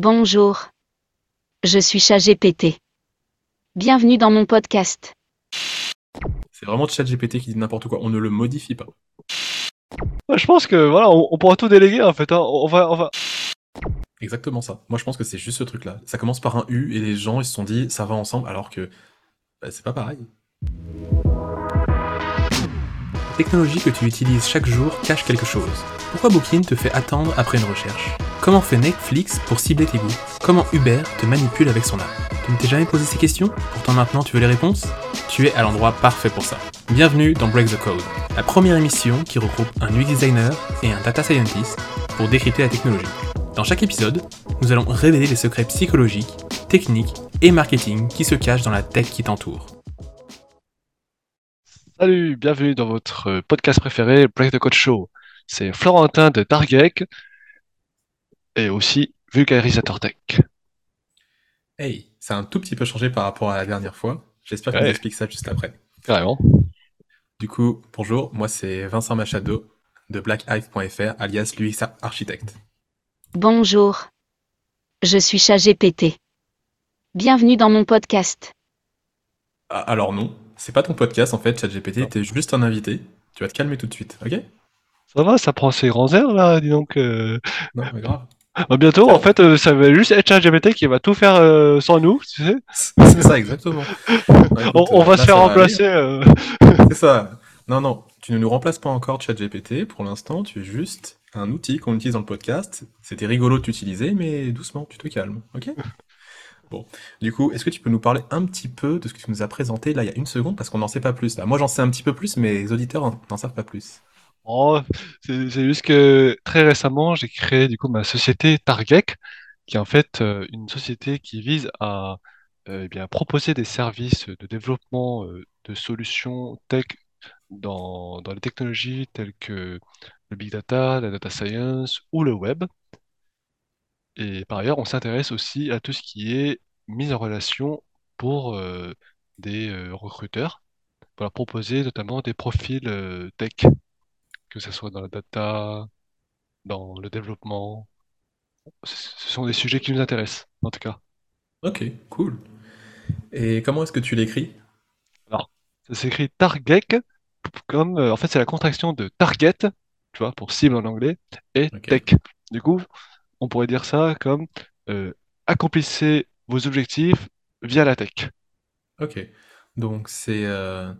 Bonjour. Je suis ChatGPT. Bienvenue dans mon podcast. C'est vraiment ChatGPT qui dit n'importe quoi. On ne le modifie pas. Je pense que voilà, on, on pourra tout déléguer en fait. hein. On va, on va. Exactement ça. Moi, je pense que c'est juste ce truc-là. Ça commence par un U et les gens ils se sont dit ça va ensemble alors que bah, c'est pas pareil. La technologie que tu utilises chaque jour cache quelque chose. Pourquoi Booking te fait attendre après une recherche? Comment fait Netflix pour cibler tes goûts Comment Uber te manipule avec son app Tu ne t'es jamais posé ces questions Pourtant maintenant tu veux les réponses Tu es à l'endroit parfait pour ça. Bienvenue dans Break the Code, la première émission qui regroupe un UX designer et un data scientist pour décrypter la technologie. Dans chaque épisode, nous allons révéler les secrets psychologiques, techniques et marketing qui se cachent dans la tech qui t'entoure. Salut, bienvenue dans votre podcast préféré, Break the Code Show. C'est Florentin de Targek et aussi vulgarisateur tech. Hey, ça a un tout petit peu changé par rapport à la dernière fois. J'espère qu'on Ouais. explique ça juste après. Carrément. Du coup, bonjour, moi c'est Vincent Machado de blackhive.fr alias l'UX Architect. Bonjour. Je suis ChatGPT. Bienvenue dans mon podcast. Ah, alors non, c'est pas ton podcast en fait, ChatGPT, t'es juste un invité. Tu vas te calmer tout de suite, ok? Ça va, ça prend ses grands airs là, dis donc. euh. Non, mais grave. Bah, bientôt, en fait, euh, ça va juste être ChatGPT qui va tout faire euh, sans nous, tu sais. C'est ça, exactement. Ouais, écoute, On, on va là, se faire remplacer. euh. C'est ça. Non, non, tu ne nous remplaces pas encore ChatGPT. Pour l'instant, tu es juste un outil qu'on utilise dans le podcast. C'était rigolo de t'utiliser, mais doucement, tu te calmes, ok? Bon, du coup, est-ce que tu peux nous parler un petit peu de ce que tu nous as présenté là il y a une seconde parce qu'on n'en sait pas plus là. Moi j'en sais un petit peu plus, mais les auditeurs n'en savent pas plus. Oh, c'est juste que très récemment, j'ai créé du coup ma société Targek, qui est en fait euh, une société qui vise à euh, eh bien, proposer des services de développement euh, de solutions tech dans, les technologies telles que le big data, la data science ou le web. Et par ailleurs, on s'intéresse aussi à tout ce qui est mise en relation pour des recruteurs, pour leur proposer notamment des profils tech que ce soit dans la data, dans le développement. Ce ce sont des sujets qui nous intéressent, en tout cas. Ok, cool. Et comment est-ce que tu l'écris? Alors, ça s'écrit Target, comme, euh, en fait, c'est la contraction de target, tu vois, pour cible en anglais, et Ok. tech. Du coup, on pourrait dire ça comme euh, accomplissez vos objectifs via la tech. Ok. Donc c'est euh,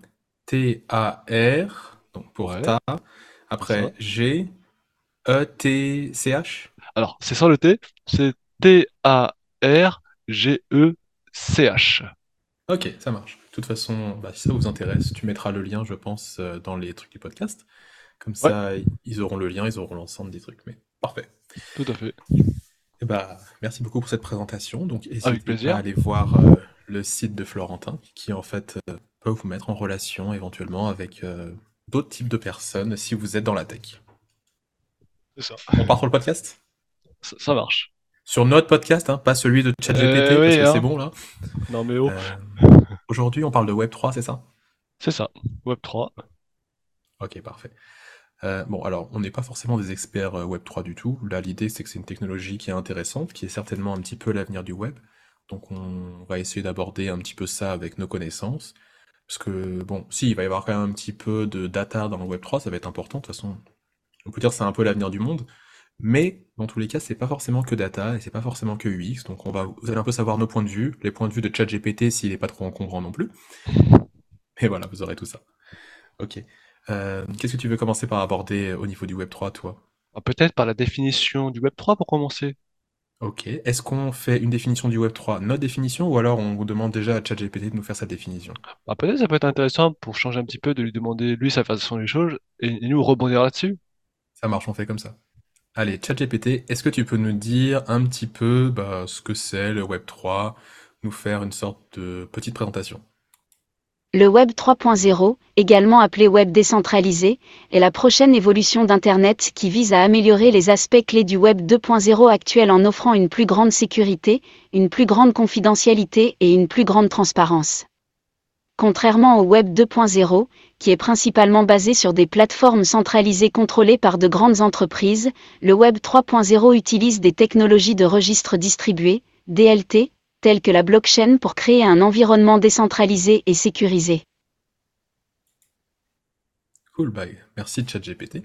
T-A-R, donc pour Ouais. Après G, E, E-T-C-H. Alors, c'est sans le T, c'est T-A-R-G-E-C-H. Ok, ça marche. De toute façon, bah, si ça vous intéresse, tu mettras le lien, je pense, euh, dans les trucs du podcast. Comme Ouais, ça, ils auront le lien, ils auront l'ensemble des trucs. Mais parfait. tout à fait. Eh bah, merci beaucoup pour cette présentation. Donc, n'hésitez pas à plaisir. aller voir euh, le site de Florentin, qui en fait euh, peut vous mettre en relation éventuellement avec euh, d'autres types de personnes si vous êtes dans la tech. C'est ça. On part sur le podcast? Ça, ça marche. Sur notre podcast, hein, pas celui de ChatGPT, Euh, parce que c'est hein. bon là. Non mais oh, Euh, aujourd'hui, on parle de Web3, c'est ça? c'est ça. Web3. Ok, parfait. Euh, bon, alors, on n'est pas forcément des experts euh, Web3 du tout. Là, l'idée, c'est que c'est une technologie qui est intéressante, qui est certainement un petit peu l'avenir du web. Donc, on va essayer d'aborder un petit peu ça avec nos connaissances. Parce que, bon, si, il va y avoir quand même un petit peu de data dans le Web3, ça va être important. De toute façon, on peut dire que c'est un peu l'avenir du monde. Mais, dans tous les cas, c'est pas forcément que data et c'est pas forcément que UX. Donc, on va, vous allez un peu savoir nos points de vue, les points de vue de ChatGPT s'il est pas trop encombrant non plus. Et voilà, vous aurez tout ça. Ok. Euh, qu'est-ce que tu veux commencer par aborder au niveau du Web3, toi? Ah, Peut-être par la définition du Web3 pour commencer. Ok. Est-ce qu'on fait une définition du Web3, notre définition, ou alors on demande déjà à ChatGPT de nous faire sa définition? Bah, peut-être ça peut être intéressant pour changer un petit peu de lui demander lui sa façon des choses et, et nous rebondir là-dessus. Ça marche, on fait comme ça. Allez, ChatGPT, est-ce que tu peux nous dire un petit peu bah, ce que c'est le Web3, nous faire une sorte de petite présentation? Le Web 3.0, également appelé Web décentralisé, est la prochaine évolution d'Internet qui vise à améliorer les aspects clés du Web 2.0 actuel en offrant une plus grande sécurité, une plus grande confidentialité et une plus grande transparence. Contrairement au Web 2.0, qui est principalement basé sur des plateformes centralisées contrôlées par de grandes entreprises, le Web 3.0 utilise des technologies de registre distribué, DLT, telles que la blockchain pour créer un environnement décentralisé et sécurisé. Cool, bye. Merci ChatGPT.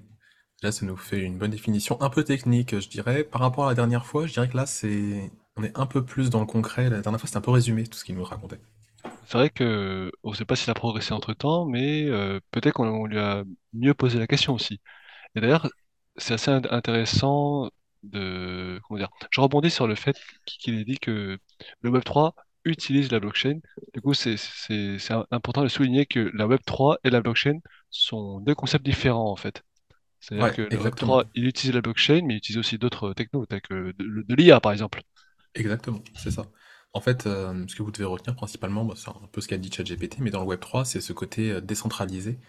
Là, ça nous fait une bonne définition, un peu technique, je dirais. Par rapport à la dernière fois, je dirais que là, c'est, on est un peu plus dans le concret. La dernière fois, c'était un peu résumé tout ce qu'il nous racontait. C'est vrai que on ne sait pas s'il a progressé entre-temps, mais euh, peut-être qu'on on lui a mieux posé la question aussi. Et d'ailleurs, c'est assez int- intéressant de... Comment dire? Je rebondis sur le fait qu'il ait dit que le Web3 utilise la blockchain. Du coup, c'est c'est- c'est important de souligner que la Web3 et la blockchain sont deux concepts différents en fait. C'est-à-dire Ouais, que le exactement. Web3, il utilise la blockchain, mais il utilise aussi d'autres technos, tels que de, de l'IA par exemple. Exactement, c'est ça. En fait, euh, ce que vous devez retenir principalement, bah, c'est un peu ce qu'a dit ChatGPT, mais dans le Web3, c'est ce côté euh, décentralisé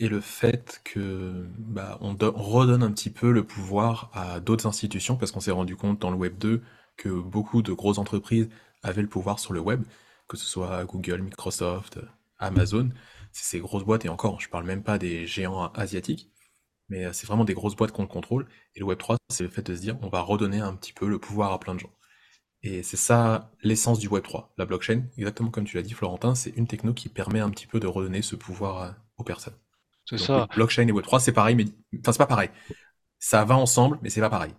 et le fait que bah, on, do- on redonne un petit peu le pouvoir à d'autres institutions, parce qu'on s'est rendu compte dans le Web 2 que beaucoup de grosses entreprises avaient le pouvoir sur le web, que ce soit Google, Microsoft, Amazon, c'est ces grosses boîtes, et encore, je parle même pas des géants asiatiques, mais euh, c'est vraiment des grosses boîtes qu'on contrôle, et le Web 3, c'est le fait de se dire, on va redonner un petit peu le pouvoir à plein de gens. Et c'est ça l'essence du Web 3. La blockchain, exactement comme tu l'as dit, Florentin, c'est une techno qui permet un petit peu de redonner ce pouvoir euh, aux personnes. C'est ça. blockchain et Web3, c'est pareil, mais enfin c'est pas pareil. Ça va ensemble, mais c'est pas pareil.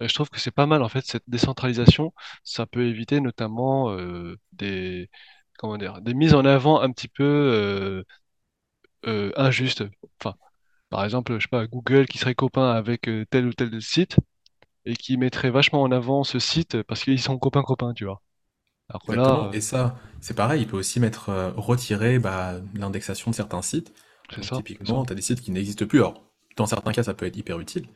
Je trouve que c'est pas mal en fait cette décentralisation, ça peut éviter notamment euh, des comment dire des mises en avant un petit peu euh, euh, injustes. Enfin, par exemple, je sais pas, Google qui serait copain avec tel ou tel site et qui mettrait vachement en avant ce site parce qu'ils sont copains copains, tu vois. Alors là, Et ça, c'est pareil, il peut aussi mettre retirer bah, l'indexation de certains sites. C'est ça, typiquement, tu as des sites qui n'existent plus. Alors, dans certains cas, ça peut être hyper utile,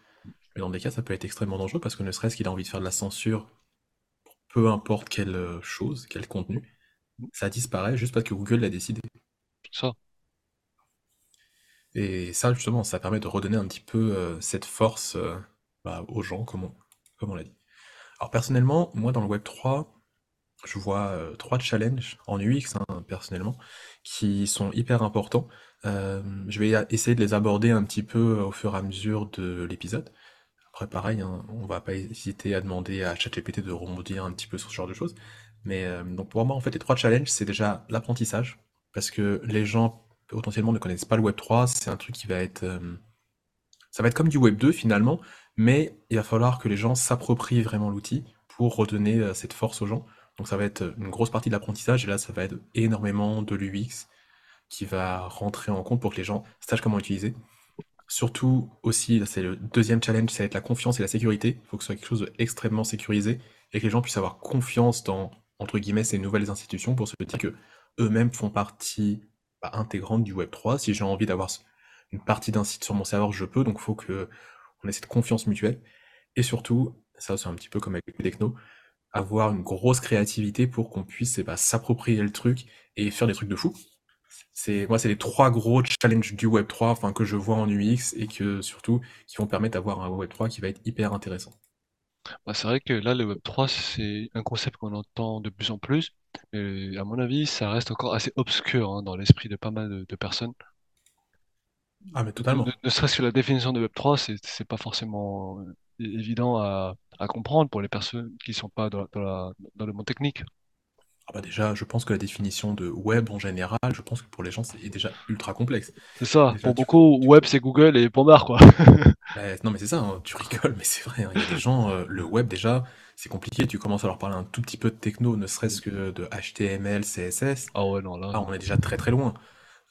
mais dans des cas, ça peut être extrêmement dangereux parce que ne serait-ce qu'il a envie de faire de la censure, peu importe quelle euh, chose, quel contenu, ça disparaît juste parce que Google l'a décidé. Ça. Et ça, justement, ça permet de redonner un petit peu euh, cette force euh, bah, aux gens, comme on, comme on l'a dit. Alors personnellement, moi dans le Web 3, je vois euh, trois challenges en UX, hein, personnellement, qui sont hyper importants. Euh, je vais essayer de les aborder un petit peu au fur et à mesure de l'épisode. Après, pareil, hein, on va pas hésiter à demander à ChatGPT de rebondir un petit peu sur ce genre de choses. Mais euh, donc pour moi, en fait, les trois challenges, c'est déjà l'apprentissage, parce que les gens potentiellement ne connaissent pas le Web 3, c'est un truc qui va être, euh, ça va être comme du Web 2 finalement, mais il va falloir que les gens s'approprient vraiment l'outil pour redonner euh, cette force aux gens. Donc ça va être une grosse partie de l'apprentissage, et là, ça va être énormément de l'UX qui va rentrer en compte pour que les gens sachent comment l'utiliser. Surtout aussi, c'est le deuxième challenge, ça va être la confiance et la sécurité. Il faut que ce soit quelque chose d'extrêmement sécurisé et que les gens puissent avoir confiance dans, entre guillemets, ces nouvelles institutions pour se dire que eux-mêmes font partie bah, intégrante du Web 3. Si j'ai envie d'avoir une partie d'un site sur mon serveur, je peux, donc il faut que on ait cette confiance mutuelle. Et surtout, ça c'est un petit peu comme avec les techno, avoir une grosse créativité pour qu'on puisse eh ben, s'approprier le truc et faire des trucs de fou. C'est moi, c'est les trois gros challenges du Web 3, enfin que je vois en UX et que surtout qui vont permettre d'avoir un Web 3 qui va être hyper intéressant. Bah, c'est vrai que là, le Web3, c'est un concept qu'on entend de plus en plus, mais à mon avis, ça reste encore assez obscur hein, dans l'esprit de pas mal de, de personnes. Ah mais Ne, ne- totalement. ne serait-ce que la définition de Web3, c'est c'est pas forcément euh, é- évident à, à comprendre pour les personnes qui sont pas dans, dans la- dans le monde technique. Ah bah déjà, je pense que la définition de web en général, je pense que pour les gens c'est déjà ultra complexe. C'est ça, Déjà pour tu, beaucoup, tu- Web, c'est Google et barre, quoi. bah, non mais c'est ça, hein, tu rigoles, mais c'est vrai. hein, Il y a des gens, euh, le web déjà, c'est compliqué. Tu commences à leur parler un tout petit peu de techno, ne serait-ce que de HTML, CSS. Ah ouais, non, là, Ah, non. on est déjà très très loin.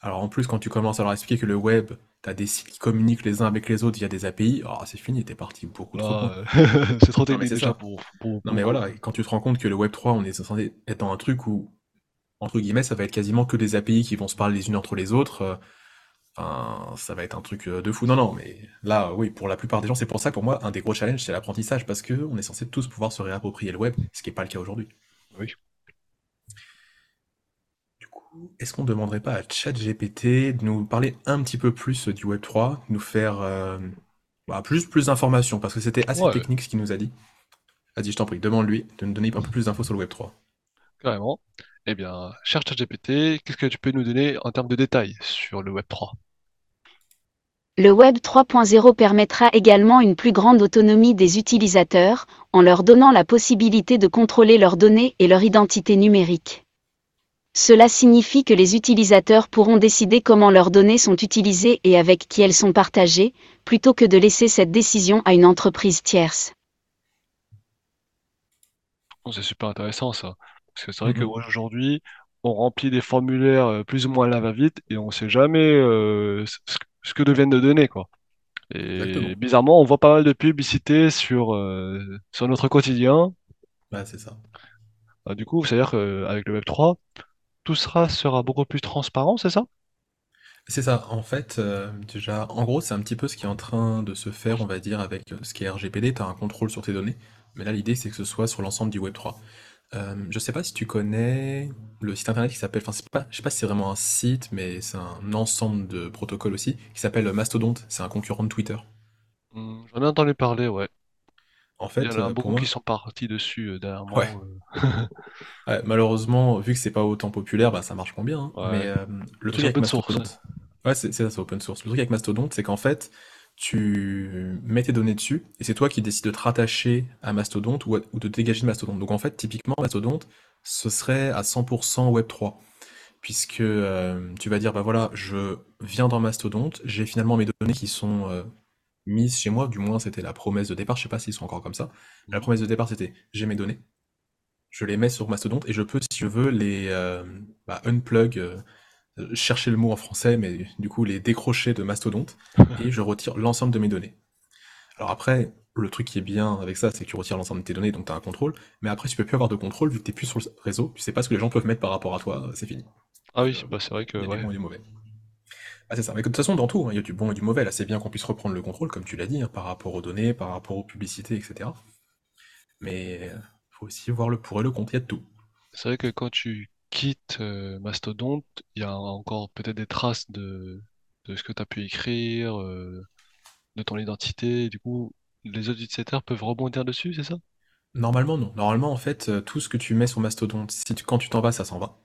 Alors en plus, quand tu commences à leur expliquer que le web, t'as des sites qui communiquent les uns avec les autres via des API, oh, c'est fini, t'es parti beaucoup trop. Là, euh, c'est trop technique c'est déjà ça. pour, pour Non mais voilà, quand tu te rends compte que le Web 3, on est censé être dans un truc où, entre guillemets, ça va être quasiment que des API qui vont se parler les unes entre les autres, euh, enfin, ça va être un truc euh, de fou. Non, non, mais là, oui, pour la plupart des gens, c'est pour ça que pour moi, un des gros challenges, c'est l'apprentissage, parce que on est censé tous pouvoir se réapproprier le web, ce qui n'est pas le cas aujourd'hui. Oui. Est-ce qu'on ne demanderait pas à ChatGPT de nous parler un petit peu plus du Web 3, de nous faire euh, bah, plus, plus d'informations, parce que c'était assez Ouais, technique ce qu'il nous a dit. Vas-y, je t'en prie, demande-lui de nous donner un peu plus d'infos sur le Web 3. carrément. Eh bien, cher ChatGPT, qu'est-ce que tu peux nous donner en termes de détails sur le Web3? Le Web 3.0 permettra également une plus grande autonomie des utilisateurs, en leur donnant la possibilité de contrôler leurs données et leur identité numérique. Cela signifie que les utilisateurs pourront décider comment leurs données sont utilisées et avec qui elles sont partagées, plutôt que de laisser cette décision à une entreprise tierce. Bon, c'est super intéressant ça. Parce que c'est vrai Mhm. qu'aujourd'hui, on remplit des formulaires euh, plus ou moins à la va-vite et on sait jamais euh, ce ce- ce que deviennent nos données, quoi. Et Exactement. bizarrement, on voit pas mal de publicités sur, euh, sur notre quotidien. Bah, c'est ça. Ah, du coup, c'est-à-dire qu'avec le Web3, tout sera, sera beaucoup plus transparent, c'est ça? C'est ça. En fait, euh, déjà, en gros, c'est un petit peu ce qui est en train de se faire, on va dire, avec euh, ce qui est RGPD. Tu as un contrôle sur tes données. Mais là, l'idée, c'est que ce soit sur l'ensemble du Web3. Euh, je sais pas si tu connais le site internet qui s'appelle, enfin, c'est pas, je sais pas si c'est vraiment un site, mais c'est un ensemble de protocoles aussi, qui s'appelle Mastodonte. C'est un concurrent de Twitter. Hmm, j'en ai entendu parler, ouais. En Il y en fait, a euh, beaucoup qui moi, sont partis dessus euh, ouais, dernièrement. euh. ouais, malheureusement, vu que c'est pas autant populaire, bah, ça marche moins bien. hein. Mais euh, le truc c'est avec open source. Mastodonte, ouais, c'est ça, c'est open source. Le truc avec Mastodonte, c'est qu'en fait, tu mets tes données dessus, et c'est toi qui décides de te rattacher à Mastodonte ou, à- ou de dégager de Mastodonte. Donc en fait, typiquement, Mastodonte, ce serait à 100% Web3. puisque euh, tu vas dire, bah voilà, je viens dans Mastodonte, j'ai finalement mes données qui sont mises chez moi, du moins c'était la promesse de départ, je sais pas s'ils sont encore comme ça. La Mhm. promesse de départ c'était, j'ai mes données, je les mets sur Mastodonte et je peux, si je veux, les euh, bah, unplug, euh, chercher le mot en français, mais du coup les décrocher de Mastodonte et je retire l'ensemble de mes données. Alors après, le truc qui est bien avec ça, c'est que tu retires l'ensemble de tes données, donc tu as un contrôle, mais après tu peux plus avoir de contrôle vu que tu plus sur le réseau, tu sais pas ce que les gens peuvent mettre par rapport à toi, c'est fini. Ah oui, euh, bah c'est vrai que ouais. mauvais. Ah, c'est ça. Mais de toute façon, dans tout, hein, il y a du bon et du mauvais. Là, c'est bien qu'on puisse reprendre le contrôle, comme tu l'as dit, hein, par rapport aux données, par rapport aux publicités, etc. Mais euh, faut aussi voir le pour et le contre, il y a de tout. C'est vrai que quand tu quittes euh, Mastodonte, il y a encore peut-être des traces de, de ce que tu as pu écrire, euh, de ton identité. Du coup, les utilisateurs peuvent rebondir dessus, c'est ça? Normalement, non. Normalement, en fait, euh, tout ce que tu mets sur Mastodonte, si tu- quand tu t'en vas, ça s'en va.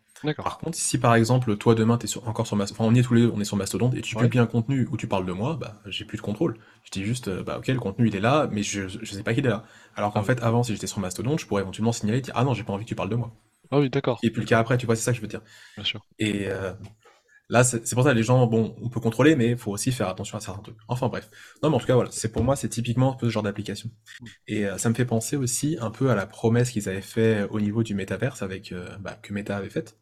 Par contre, si par exemple, toi demain, t'es sur, encore sur Mastodonte, enfin, on y est tous les deux, on est sur Mastodonte, et tu Ouais. publies un contenu où tu parles de moi, bah, j'ai plus de contrôle. Je dis juste, euh, bah, ok, le contenu, il est là, mais je, je sais pas qu'il est là. Alors Ah qu'en oui. fait, avant, si j'étais sur Mastodonte, je pourrais éventuellement signaler et dire, ah non, j'ai pas envie que tu parles de moi. Ah oui, d'accord. est plus le cas après, tu vois, c'est ça que je veux dire. Bien sûr. Et, euh, Là, c'est pour ça, les gens, bon, on peut contrôler, mais il faut aussi faire attention à certains trucs. Enfin bref. Non, mais en tout cas, voilà, c'est pour moi, c'est typiquement un peu ce genre d'application. Et euh, ça me fait penser aussi un peu à la promesse qu'ils avaient fait au niveau du métaverse avec euh, bah, que Meta avait faite.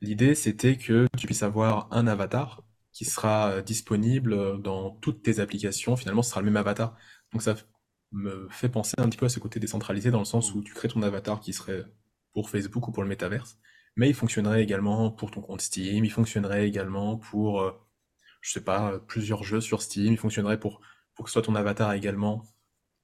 L'idée, c'était que tu puisses avoir un avatar qui sera euh, disponible euh, dans toutes tes applications. Finalement, ce sera le même avatar. Donc ça me fait penser un petit peu à ce côté décentralisé dans le sens où tu crées ton avatar qui serait pour Facebook ou pour le métaverse, mais il fonctionnerait également pour ton compte Steam, il fonctionnerait également pour, euh, je sais pas, plusieurs jeux sur Steam, il fonctionnerait pour, pour que ce soit ton avatar également,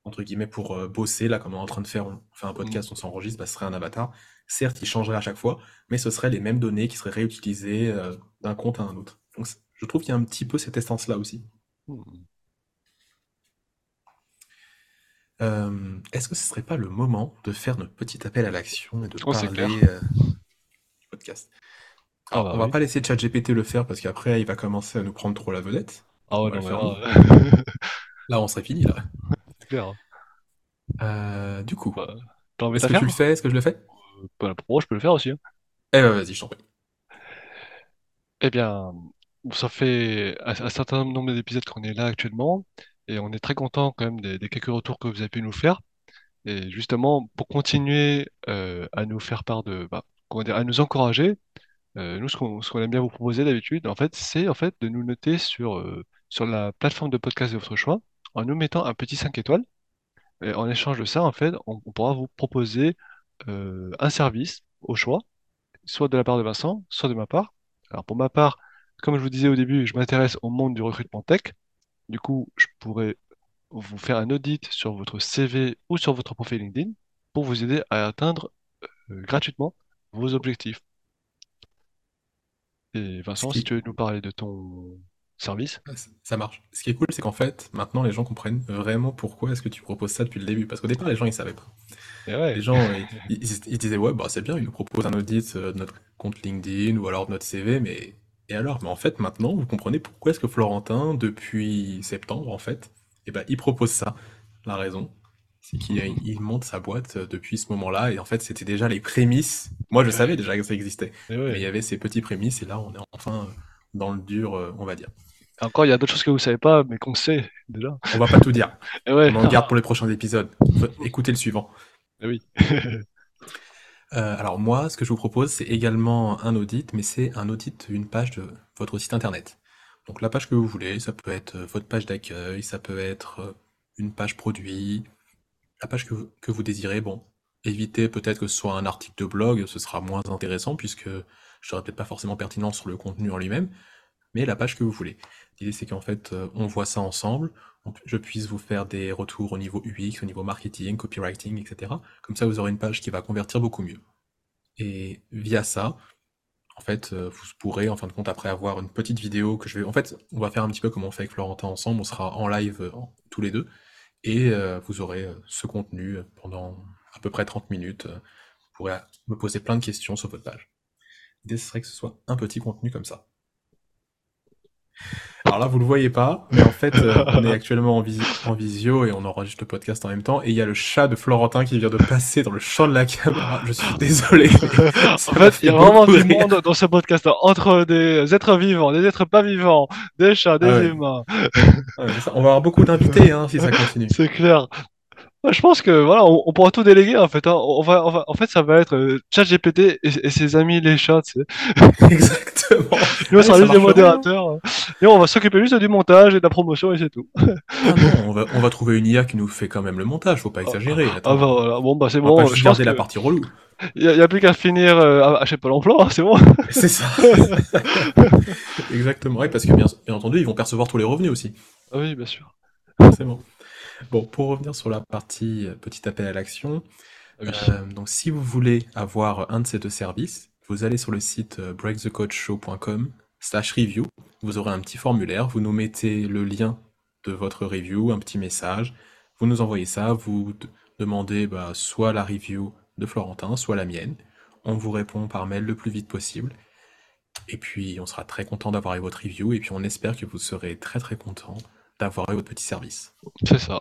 entre guillemets, pour bosser, là, comme on est en train de faire, on fait un Hmm. podcast, on s'enregistre, bah, ce serait un avatar. Certes, il changerait à chaque fois, mais ce seraient les mêmes données qui seraient réutilisées euh, d'un compte à un autre. Donc je trouve qu'il y a un petit peu cette essence-là aussi. Hmm. Euh, est-ce que ce serait pas le moment de faire notre petit appel à l'action et de Oh, parler euh, du podcast? Ah Alors, bah on va oui. pas laisser ChatGPT le faire parce qu'après, il va commencer à nous prendre trop la vedette. Ah On ouais, non, nous. là, on serait fini, là. c'est clair. Euh, du coup, Bah, est-ce que tu le faire? fais? Est-ce que je le fais? Pour moi, je peux le faire aussi. hein. Eh ben, vas-y, je t'en prie. Eh bien, ça fait un, un certain nombre d'épisodes qu'on est là actuellement, et on est très content quand même des, des quelques retours que vous avez pu nous faire. Et justement, pour continuer euh, à nous faire part de, bah, comment dire, à nous encourager, euh, nous, ce qu'on ce qu'on aime bien vous proposer d'habitude, en fait, c'est en fait de nous noter sur, euh, sur la plateforme de podcast de votre choix, en nous mettant un petit 5 étoiles. Et en échange de ça, en fait, on, on pourra vous proposer euh, un service au choix, soit de la part de Vincent, soit de ma part. Alors pour ma part, comme je vous disais au début, je m'intéresse au monde du recrutement tech. Du coup, je pourrais vous faire un audit sur votre CV ou sur votre profil LinkedIn pour vous aider à atteindre euh, gratuitement vos objectifs. Et Ce Vincent, si tu veux nous parler de ton... service. Ça marche. Ce qui est cool, c'est qu'en fait, maintenant, les gens comprennent vraiment pourquoi est-ce que tu proposes ça depuis le début. Parce qu'au départ, les gens, ils savaient pas. Les gens, ils, disaient, ouais, bah, c'est bien, ils nous proposent un audit de notre compte LinkedIn ou alors de notre CV, mais et alors? Mais en fait, maintenant, vous comprenez pourquoi est-ce que Florentin, depuis septembre, en fait, eh ben, il propose ça. La raison, c'est qu'il monte sa boîte depuis ce moment-là, et en fait, c'était déjà les prémices. Moi, je savais déjà que ça existait, mais il y avait ces petits prémices, et là, on est enfin dans le dur, euh, on va dire. Encore, il y a d'autres choses que vous savez pas, mais qu'on sait déjà. On va pas tout dire. On en garde pour les prochains épisodes. Écoutez le suivant. Oui. Euh, alors moi, ce que je vous propose, c'est également un audit, mais c'est un audit d'une page de votre site internet. Donc la page que vous voulez, ça peut être euh, votre page d'accueil, ça peut être une page produit, la page que vous, désirez. Bon, évitez peut-être que ce soit un article de blog, ce sera moins intéressant puisque je serai peut-être pas forcément pertinent sur le contenu en lui-même, mais la page que vous voulez. L'idée c'est qu'en fait, on voit ça ensemble, je puisse vous faire des retours au niveau UX, au niveau marketing, copywriting, etc. Comme ça, vous aurez une page qui va convertir beaucoup mieux. Et via ça, en fait, euh, vous pourrez, en fin de compte, après avoir une petite vidéo que je vais... En fait, on va faire un petit peu comme on fait avec Florentin ensemble, on sera en live euh, tous les deux, et euh, vous aurez ce contenu pendant à peu près 30 minutes. vous pourrez me poser plein de questions sur votre page. L'idée, ce serait que ce soit un petit contenu comme ça. Alors là, vous le voyez pas, mais en fait, euh, on est actuellement en, en, visio et on enregistre le podcast en même temps. Et il y a le chat de Florentin qui vient de passer dans le champ de la caméra. Je suis désolé. en fait, il y a vraiment du monde dans ce podcast entre des êtres vivants, des êtres pas vivants, des chats, des ah humains. on va avoir beaucoup d'invités hein, si ça continue. C'est clair je pense que voilà, on, pourra tout déléguer en fait. Hein. On, va, on va, en fait, ça va être euh, ChatGPT et, et, ses amis les chats. Exactement. Nous, on sera juste des modérateurs. Hein. Et on va s'occuper juste du montage et de la promotion et c'est tout. ah non, on va, on va trouver une IA qui nous fait quand même le montage. Faut pas ah. exagérer. Ah, bah voilà. Bon bah c'est bon. Pas je garder la partie relou. Il n'y a, plus qu'à finir euh, à, chez Pôle Emploi, c'est bon. C'est ça. Exactement. Oui, parce que bien, bien entendu, ils vont percevoir tous les revenus aussi. Ah oui, bien sûr. C'est bon. Pour revenir sur la partie euh, petit appel à l'action, euh, donc si vous voulez avoir un de ces deux services, vous allez sur le site euh, breakthecoachshow.com slash review, vous aurez un petit formulaire, vous nous mettez le lien de votre review, un petit message, vous nous envoyez ça, vous demandez bah, soit la review de Florentin, soit la mienne, on vous répond par mail le plus vite possible, et puis on sera très content d'avoir eu votre review, et puis on espère que vous serez très très content d'avoir eu votre petit service. C'est ça.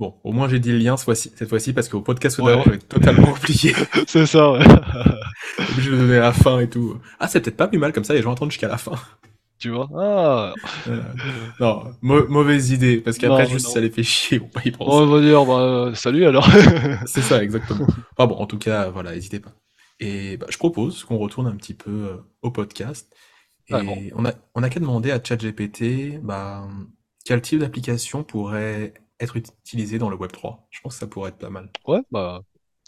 Bon, au moins j'ai dit le lien cette fois-ci parce qu'au podcast d'avant, j'avais totalement oublié. c'est ça, ouais. je vais donner la fin et tout. Ah, c'est peut-être pas plus mal comme ça, les gens attendent jusqu'à la fin. Tu vois? Ah euh, Non, mauvaise idée, parce qu'après, juste ça les fait chier, on pas y penser. on va dire, bah, salut alors. c'est ça, exactement. Enfin bon, en tout cas, voilà, n'hésitez pas. Et bah, je propose qu'on retourne un petit peu euh, au podcast et on a, on a qu'à demander à ChatGPT bah, quel type d'application pourrait être utilisé dans le Web 3. Je pense que ça pourrait être pas mal. Ouais, bah,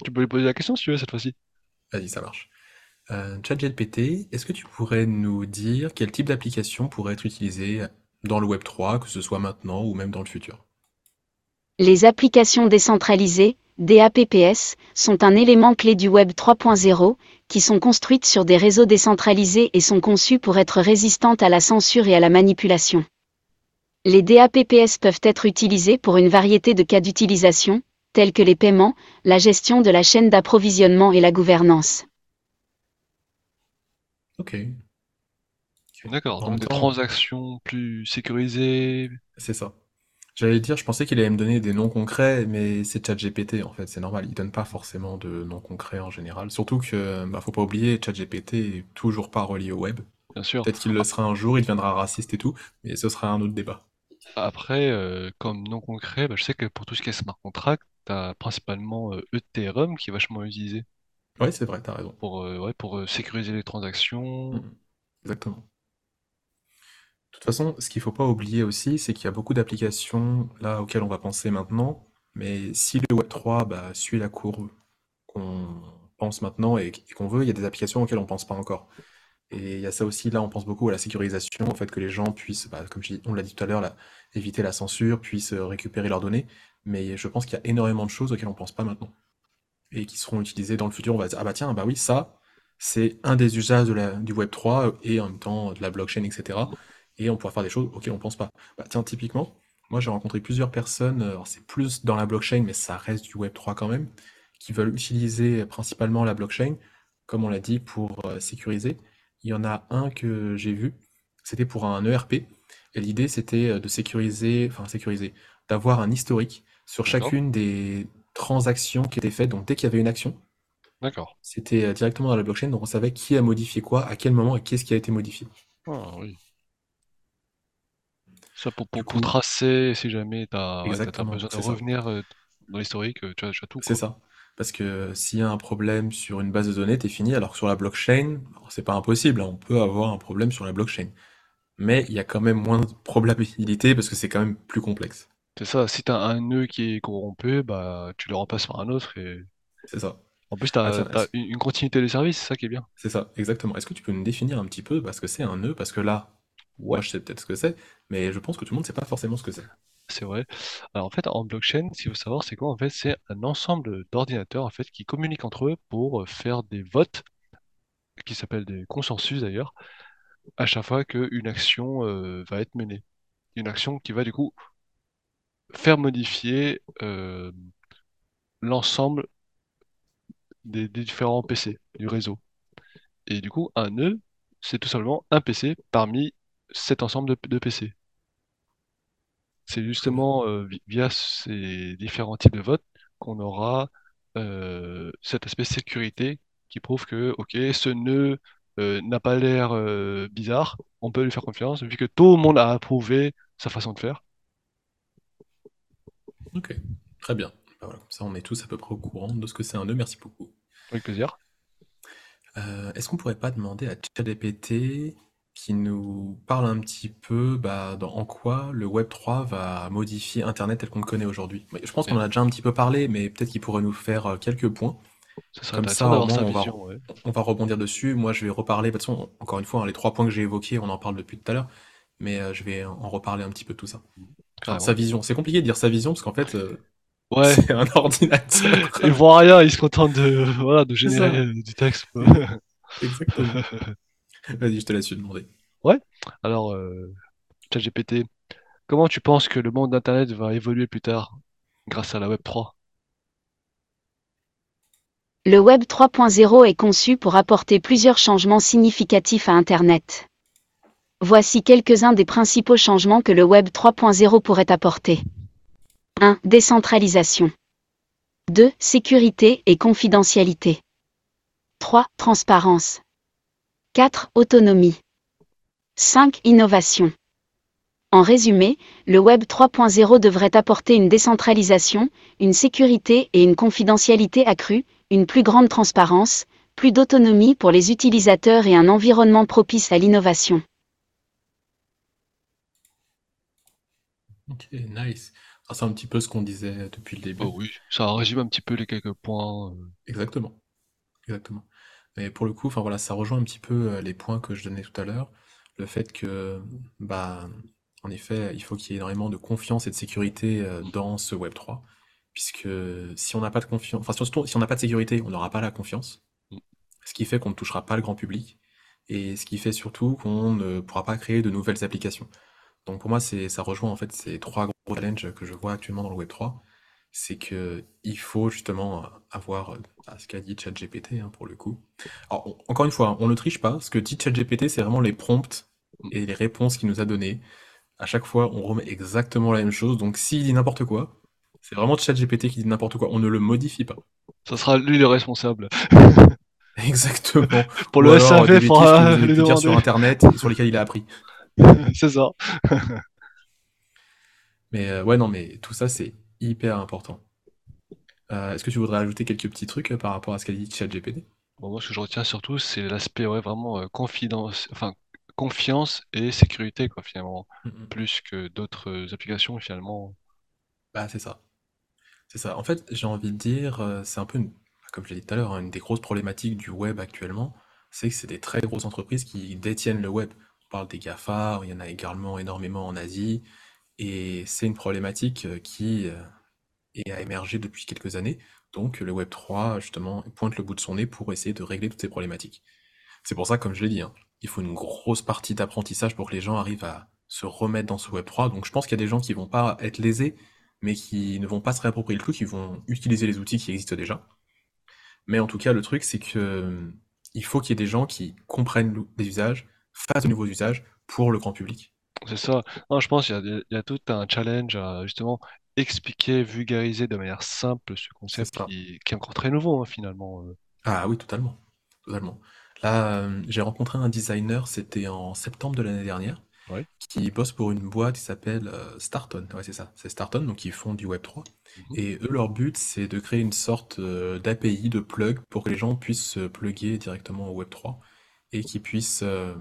tu peux lui poser la question si tu veux cette fois-ci. Vas-y, ça marche. Euh, ChatGPT, est-ce que tu pourrais nous dire quel type d'application pourrait être utilisé dans le Web 3, que ce soit maintenant ou même dans le futur? Les applications décentralisées, DAPPS, sont un élément clé du Web 3.0, qui sont construites sur des réseaux décentralisés et sont conçues pour être résistantes à la censure et à la manipulation. Les DAPPS peuvent être utilisés pour une variété de cas d'utilisation, tels que les paiements, la gestion de la chaîne d'approvisionnement et la gouvernance. Ok. D'accord, donc des transactions plus sécurisées. C'est ça. J'allais dire, je pensais qu'il allait me donner des noms concrets, mais c'est ChatGPT en fait, c'est normal. Il donne pas forcément de noms concrets en général. Surtout que, bah, faut pas oublier, ChatGPT est toujours pas relié au web. Bien sûr. Peut-être qu'il le sera un jour, il deviendra raciste et tout, mais ce sera un autre débat. Après, euh, comme nom concret, bah, je sais que pour tout ce qui est smart contract, tu as principalement euh, Ethereum qui est vachement utilisé Oui, c'est vrai, tu as raison. pour, euh, ouais, pour sécuriser les transactions. Mm, exactement. De toute façon, ce qu'il ne faut pas oublier aussi, c'est qu'il y a beaucoup d'applications là auxquelles on va penser maintenant, mais si le Web3 bah, suit la courbe qu'on pense maintenant et qu'on veut, il y a des applications auxquelles on ne pense pas encore. Et il y a ça aussi, là on pense beaucoup à la sécurisation, au fait que les gens puissent, bah, comme on l'a dit tout à l'heure, éviter la censure, puissent récupérer leurs données, mais je pense qu'il y a énormément de choses auxquelles on ne pense pas maintenant, et qui seront utilisées dans le futur. On va dire, ah bah tiens, bah oui, ça, c'est un des usages du Web3 et en même temps de la blockchain, etc. et on pourra faire des choses auxquelles on pense pas. Bah, tiens, typiquement, moi j'ai rencontré plusieurs personnes, euh, alors c'est plus dans la blockchain, mais ça reste du Web3 quand même, qui veulent utiliser principalement la blockchain, comme on l'a dit, pour euh, sécuriser. Il y en a un que j'ai vu, c'était pour un ERP, et l'idée c'était euh, de sécuriser, enfin sécuriser, d'avoir un historique sur chacune des transactions qui étaient faites. Donc dès qu'il y avait une action, D'accord. c'était directement dans la blockchain, donc on savait qui a modifié quoi, à quel moment et qu'est-ce qui a été modifié. Ah, oui. Ça pour, pour, tracer si jamais ouais, t'as exactement, besoin de ça. revenir euh, dans l'historique, euh, tu as, tu as tout C'est ça. Parce que s'il y a un problème sur une base de données, t'es fini. Alors que sur la blockchain, c'est pas impossible, hein, on peut avoir un problème sur la blockchain. Mais il y a quand même moins de probabilité parce que c'est quand même plus complexe. C'est ça, si t'as un nœud qui est corrompu, bah tu le remplaces par un autre et C'est ça. en plus Ah t'as, tiens, t'as est-ce- une, continuité de service, c'est ça qui est bien. c'est ça, exactement. Est-ce que tu peux nous définir un petit peu parce que c'est un nœud? Parce que là, Ouais, je sais peut-être ce que c'est, mais je pense que tout le monde sait pas forcément ce que c'est. c'est vrai. Alors en fait en blockchain, qu'il faut savoir, c'est quoi? En fait, c'est un ensemble d'ordinateurs en fait qui communiquent entre eux pour euh, faire des votes qui s'appellent des consensus d'ailleurs, à chaque fois qu'une action euh, va être menée. Une action qui va du coup faire modifier euh, l'ensemble des différents PC du réseau. Et du coup, un nœud, c'est tout simplement un PC parmi cet ensemble de, de PC. C'est justement euh, vi- via ces différents types de votes qu'on aura euh, cet aspect sécurité qui prouve que, ok, ce nœud euh, n'a pas l'air euh, bizarre, on peut lui faire confiance, vu que tout le monde a approuvé sa façon de faire. Ok, très bien. Bah voilà, comme ça on est tous à peu près au courant de ce que c'est un nœud. Merci beaucoup. Avec plaisir. Euh, est-ce qu'on pourrait pas demander à ChatGPT qui nous parle un petit peu bah, dans, en quoi le Web3 va modifier Internet tel qu'on le connaît aujourd'hui? Mais Je pense qu'on en a déjà un petit peu parlé, mais peut-être qu'il pourrait nous faire euh, quelques points. ça serait Comme intéressant ça, au d'avoir moins, sa on va, vision, ouais, on va rebondir dessus. Moi, je vais reparler. De toute façon, encore une fois, hein, les trois points que j'ai évoqués, on en parle depuis tout à l'heure, mais euh, je vais en reparler un petit peu de tout ça. Enfin, sa vision. C'est compliqué de dire sa vision parce qu'en fait, euh, Ouais, c'est un ordinateur. il voit rien, il se contente de, voilà, de C'est générer euh, du texte. quoi. exactement. Vas-y, je te laisse lui demander. Ouais, alors, euh, ChatGPT, comment tu penses que le monde d'Internet va évoluer plus tard grâce à la Web 3? Le Web 3.0 est conçu pour apporter plusieurs changements significatifs à Internet. Voici quelques-uns des principaux changements que le Web 3.0 pourrait apporter. 1. Décentralisation. 2. Sécurité et confidentialité. 3. Transparence. 4. Autonomie. 5. Innovation. En résumé, le Web 3.0 devrait apporter une décentralisation, une sécurité et une confidentialité accrue, une plus grande transparence, plus d'autonomie pour les utilisateurs et un environnement propice à l'innovation. Ok, nice. Ah, c'est un petit peu ce qu'on disait depuis le Oh début. oui, ça résume un petit peu les quelques points. euh. Exactement, exactement. Mais pour le coup, enfin voilà, ça rejoint un petit peu euh, les points que je donnais tout à l'heure. Le fait que, bah, en effet, il faut qu'il y ait énormément de confiance et de sécurité euh, dans ce Web3. Puisque si on n'a pas de confiance, enfin surtout si on n'a pas de sécurité, on n'aura pas la confiance. Ce qui fait qu'on ne touchera pas le grand public. Et ce qui fait surtout qu'on ne pourra pas créer de nouvelles applications. Donc pour moi, c'est, ça rejoint en fait ces trois gros challenges que je vois actuellement dans le Web3. C'est que il faut justement avoir euh, à ce qu'a dit ChatGPT hein, pour le coup. Alors, on- encore une fois, hein, on ne triche pas. Ce que dit ChatGPT, c'est vraiment les prompts et les réponses qu'il nous a données. À chaque fois, on remet exactement la même chose. Donc s'il dit n'importe quoi, c'est vraiment ChatGPT qui dit n'importe quoi. On ne le modifie pas. Ça sera lui le responsable. Exactement. Pour Ou le alors des SAV, il bêtises faudra qu'il nous a lui pu dire sur demander. Internet et sur lesquelles il a appris. C'est ça. Mais euh, ouais, non, mais tout ça, c'est hyper important. Euh, est-ce que tu voudrais ajouter quelques petits trucs euh, par rapport à ce qu'a dit ChatGPT? Bon, moi, ce que je retiens surtout, c'est l'aspect ouais, vraiment euh, confidence, enfin, confiance et sécurité, quoi, finalement. Mhm. Plus que d'autres euh, applications, finalement. Bah, c'est ça. C'est ça. En fait, j'ai envie de dire, euh, c'est un peu, une- comme je l'ai dit tout à l'heure, hein, une des grosses problématiques du web actuellement, c'est que c'est des très grosses entreprises qui détiennent le web. On parle des GAFA, il y en a également énormément en Asie, et c'est une problématique euh, qui euh, a émergé depuis quelques années. Donc le Web 3, justement, pointe le bout de son nez pour essayer de régler toutes ces problématiques. C'est pour ça, comme je l'ai dit, hein, il faut une grosse partie d'apprentissage pour que les gens arrivent à se remettre dans ce Web3. Donc je pense qu'il y a des gens qui vont pas être lésés, mais qui ne vont pas se réapproprier le truc, qui vont utiliser les outils qui existent déjà. Mais en tout cas, le truc, c'est que il faut qu'il y ait des gens qui comprennent les usages, fassent de nouveaux usages pour le grand public. C'est ça. Non, je pense qu'il y a, il y a tout un challenge à justement expliquer, vulgariser de manière simple ce C'est concept ça. qui, qui est encore très nouveau hein, finalement. euh. Ah oui, totalement. Totalement. Là, euh, j'ai rencontré un designer, c'était en septembre de l'année dernière, Ouais. qui bosse pour une boîte qui s'appelle euh, Starton. Ouais, c'est ça, c'est Starton, donc ils font du Web3. Mhm. Et eux, leur but, c'est de créer une sorte euh, d'API, de plug, pour que les gens puissent se plugger directement au Web3 et qu'ils puissent euh,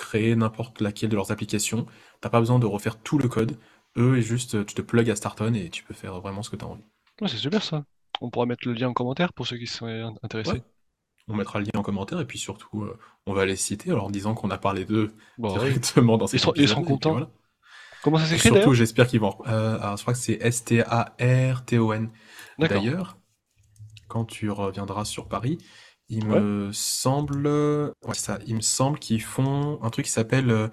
créer n'importe laquelle de leurs applications. T'as pas besoin de refaire tout le code. Eux, et juste, tu te plugs à Starton et tu peux faire vraiment ce que tu as envie. Ouais, c'est super ça. On pourra mettre le lien en commentaire pour ceux qui seraient in- intéressés. Ouais. On mettra le lien en commentaire et puis surtout, euh, on va les citer alors en disant qu'on a parlé d'eux Bon, ouais. directement dans Ils seront, ils seront et puis contents. voilà. Comment ça s'écrit Surtout, j'espère qu'ils vont. Euh, alors, je crois que c'est S-T-A-R-T-O-N. D'ailleurs, quand tu reviendras sur Paris, il Ouais. me semble, ouais, c'est ça, il me semble qu'ils font un truc qui s'appelle euh,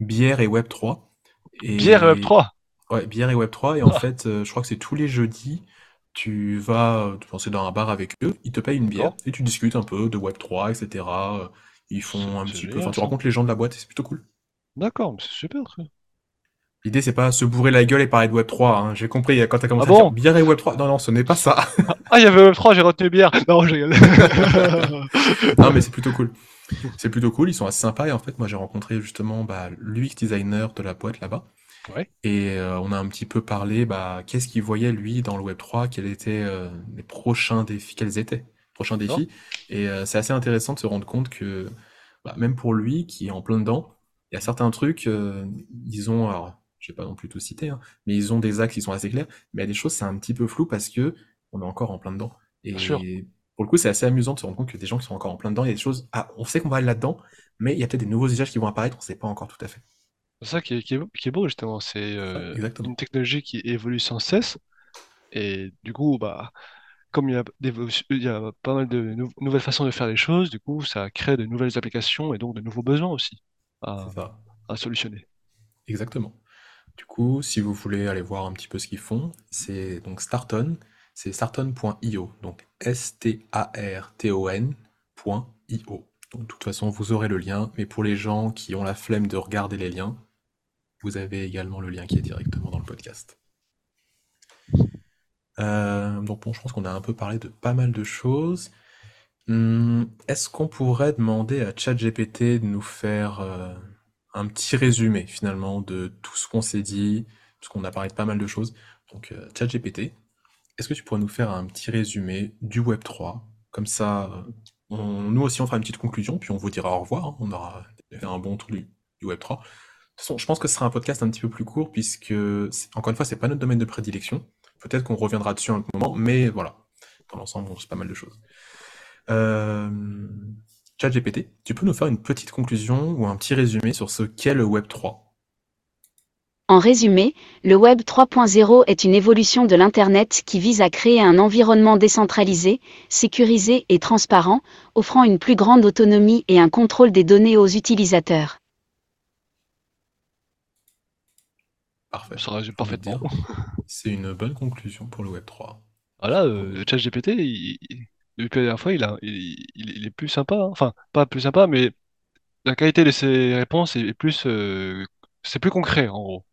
Bière et Web 3. Bière et Web Et 3. ouais, Bière et Web 3. Et en Ah, fait, euh, je crois que c'est tous les jeudis. Tu vas euh, te penser dans un bar avec eux, ils te payent une bière d'accord. et tu discutes un peu de Web 3, etc. Euh, Ils C'est font un c'est petit peu, enfin, génial tu ça. rencontres les gens de la boîte et c'est plutôt cool. D'accord, mais c'est super ça. L'idée, c'est pas se bourrer la gueule et parler de Web 3. Hein. J'ai compris quand t'as Ah commencé à dire bon? bière et Web 3. Non, non, ce n'est pas ça. Ah, il y avait Web 3, j'ai retenu bière. Non, rigole. non, mais c'est plutôt cool. C'est plutôt cool. Ils sont assez sympas. Et en fait, moi, j'ai rencontré justement bah, l'UX designer de la boîte là-bas. Ouais. Et euh, on a un petit peu parlé, bah, qu'est-ce qu'il voyait lui dans le Web 3, quels étaient euh, les prochains défis, quels étaient les prochains défis? Et euh, c'est assez intéressant de se rendre compte que bah, même pour lui, qui est en plein dedans, il y a certains trucs, euh, ils ont, alors, je vais pas non plus tout citer, hein, mais ils ont des axes qui sont assez clairs, mais il y a des choses, c'est un petit peu flou parce que on est encore en plein dedans. Bien sûr. Et pour le coup, c'est assez amusant de se rendre compte que des gens qui sont encore en plein dedans, il y a des choses, ah, on sait qu'on va aller là-dedans, mais il y a peut-être des nouveaux usages qui vont apparaître, on sait pas encore tout à fait. C'est ça qui est, qui est, beau- qui est beau justement. C'est euh, une technologie qui évolue sans cesse. Et du coup, bah, comme il y a, d'évolution- il y a pas mal de nou- nouvelles façons de faire les choses, du coup, ça crée de nouvelles applications et donc de nouveaux besoins aussi à solutionner. Exactement. Du coup, si vous voulez aller voir un petit peu ce qu'ils font, c'est donc Starton, c'est starton.io, donc S-T-A-R-T-O-N.io. Donc, de toute façon, vous aurez le lien, mais pour les gens qui ont la flemme de regarder les liens, vous avez également le lien qui est directement dans le podcast. Euh, donc bon, je pense qu'on a un peu parlé de pas mal de choses. Hum, est-ce qu'on pourrait demander à ChatGPT de nous faire euh, un petit résumé finalement de tout ce qu'on s'est dit, parce qu'on a parlé de pas mal de choses. Donc euh, ChatGPT, est-ce que tu pourrais nous faire un petit résumé du Web3? Comme ça, euh, nous aussi on fera une petite conclusion, puis on vous dira au revoir. hein. On aura fait un bon tour du, du Web3. De toute façon, je pense que ce sera un podcast un petit peu plus court, puisque encore une fois, c'est pas notre domaine de prédilection. Peut-être qu'on reviendra dessus à un moment, mais voilà. Dans l'ensemble, on sait pas mal de choses. Euh, ChatGPT, tu peux nous faire une petite conclusion ou un petit résumé sur ce qu'est le Web 3? En résumé, le Web 3.0 est une évolution de l'Internet qui vise à créer un environnement décentralisé, sécurisé et transparent, offrant une plus grande autonomie et un contrôle des données aux utilisateurs. Parfait. Ça résume J'ai envie de parfaitement. dire, c'est une bonne conclusion pour le Web 3. Voilà, euh, ChatGPT, il- depuis la dernière fois, il, a, il, il- il est plus sympa. hein. Enfin, pas plus sympa, mais la qualité de ses réponses est plus, euh, c'est plus concret en gros.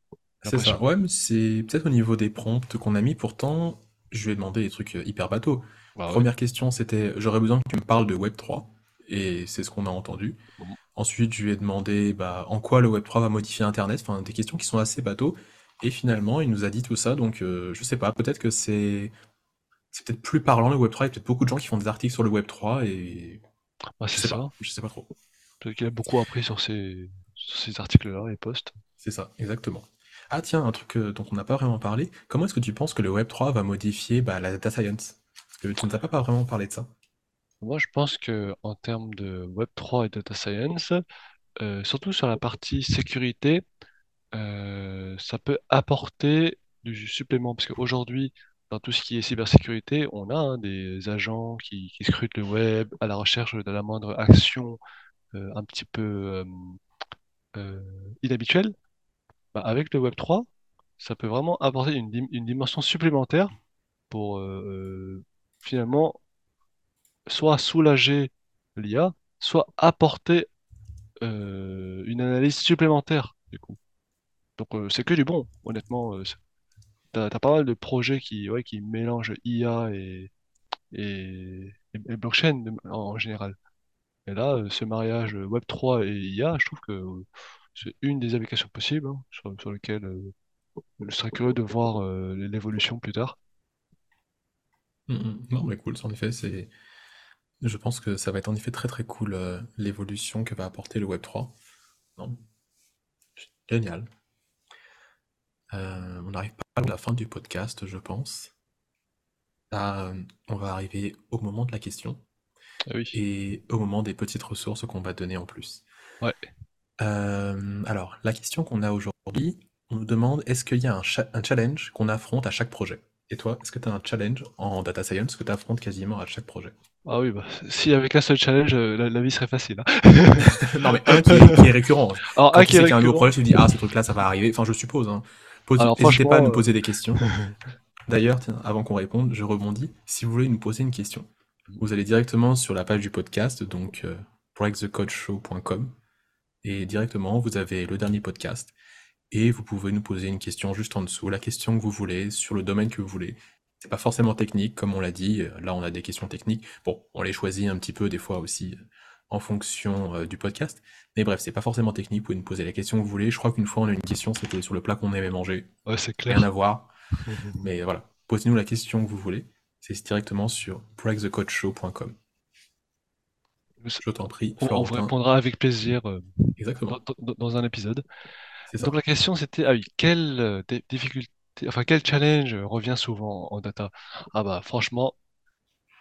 J'ai C'est ça. l'impression. Ouais, mais c'est peut-être au niveau des prompts qu'on a mis. Pourtant, je lui ai demandé des trucs euh, hyper bateaux. Bah ouais. Première question, c'était j'aurais besoin que tu me parles de Web 3. Et c'est ce qu'on a entendu. Mhm. Ensuite, je lui ai demandé bah, en quoi le Web 3 va modifier Internet? Enfin, des questions qui sont assez bateaux. Et finalement, il nous a dit tout ça. Donc, euh, je sais pas. Peut-être que c'est c'est peut-être plus parlant le Web 3. Il y a peut-être beaucoup de gens qui font des articles sur le Web 3. Et Bah, je sais ça. pas. Je sais pas trop. Peut-être qu'il a beaucoup appris sur ces, sur ces articles-là et posts. C'est ça, exactement. Ah tiens, un truc euh, dont on n'a pas vraiment parlé. Comment est-ce que tu penses que le Web 3 va modifier bah, la data science? Parce que tu ne nous as pas, pas vraiment parlé de ça. Moi, je pense que en termes de Web3 et data science, euh, surtout sur la partie sécurité, euh, ça peut apporter du supplément. Parce qu'aujourd'hui, dans tout ce qui est cybersécurité, on a hein, des agents qui, scrutent le web à la recherche de la moindre action euh, un petit peu euh, euh, inhabituelles, bah, avec le Web 3, ça peut vraiment apporter une, dim- une dimension supplémentaire pour finalement soit soulager l'IA, soit apporter une analyse supplémentaire. Donc c'est que du bon, honnêtement. T'as, pas mal de projets qui, ouais, qui mélangent IA et, blockchain en, général. Et là, euh, ce mariage euh, Web3 et IA, je trouve que euh, c'est une des applications possibles hein, sur, sur lesquelles euh, je serais curieux de voir l'évolution plus tard. Mm, mm. Non, mais cool, en effet, c'est. Je pense que ça va être en effet très très cool l'évolution que va apporter le Web3. Non, génial. On n'arrive pas à la fin du podcast, je pense. Là, euh, on va arriver au moment de la question Ah oui. et au moment des petites ressources qu'on va donner en plus. Ouais. Euh, alors, la question qu'on a aujourd'hui, on nous demande est-ce qu'il y a un, cha- un challenge qu'on affronte à chaque projet? Et toi, est-ce que tu as un challenge en data science que tu affrontes quasiment à chaque projet? Ah oui, bah, y avait qu'un seul challenge, euh, la, la vie serait facile. hein. Non, mais un qui est, qui est récurrent. Alors, Quand un qui est un nouveau projet, tu te dis, ah, ce truc-là, ça va arriver. Enfin, je suppose, hein. N'hésitez pas à nous euh, poser des questions. D'ailleurs, avant qu'on réponde, je rebondis. Si vous voulez nous poser une question, vous allez directement sur la page du podcast, donc euh, breakthecodeshow.com, et directement, vous avez le dernier podcast, et vous pouvez nous poser une question juste en dessous, la question que vous voulez, sur le domaine que vous voulez. C'est pas forcément technique, comme on l'a dit. euh, Là, on a des questions techniques. Bon, on les choisit un petit peu des fois aussi euh, en fonction euh, du podcast. Mais bref, c'est pas forcément technique. Vous pouvez nous poser la question que vous voulez. Je crois qu'une fois, on a une question, c'était sur le plat qu'on aimait manger. Ouais, c'est Rien clair. à voir. Mais voilà, posez-nous la question que vous voulez. C'est directement sur breakthecodeshow.com. Je t'en prie, On, on vous répondra avec plaisir euh, Exactement, dans, dans- un épisode. Donc la question c'était, ah oui, quelle euh, difficulté, enfin quel challenge revient souvent en data? Ah bah franchement,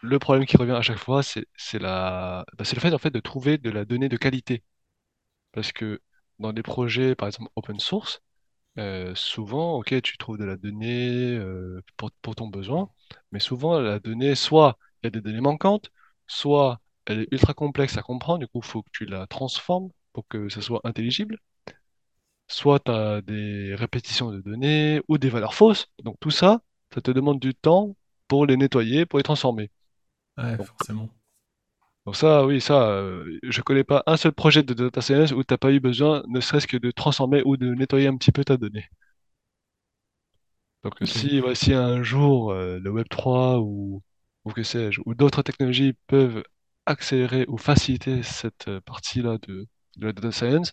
le problème qui revient à chaque fois, bah, c'est le fait en fait de trouver de la donnée de qualité. Parce que dans des projets, par exemple open source, euh, souvent, ok, tu trouves de la donnée euh, pour, pour ton besoin, mais souvent la donnée, soit il y a des données manquantes, soit elle est ultra complexe à comprendre, du coup, il faut que tu la transformes pour que ça soit intelligible, soit tu as des répétitions de données ou des valeurs fausses. Donc tout ça, ça te demande du temps pour les nettoyer, pour les transformer. Ouais, Donc, forcément. donc ça, oui, ça, euh, je connais pas un seul projet de data science où t'as pas eu besoin, ne serait-ce que de transformer ou de nettoyer un petit peu ta donnée. Donc euh, Ok. si, ouais, si un jour euh, le Web3 ou, ou que sais-je, ou d'autres technologies peuvent accélérer ou faciliter cette euh, partie-là de, de la data science,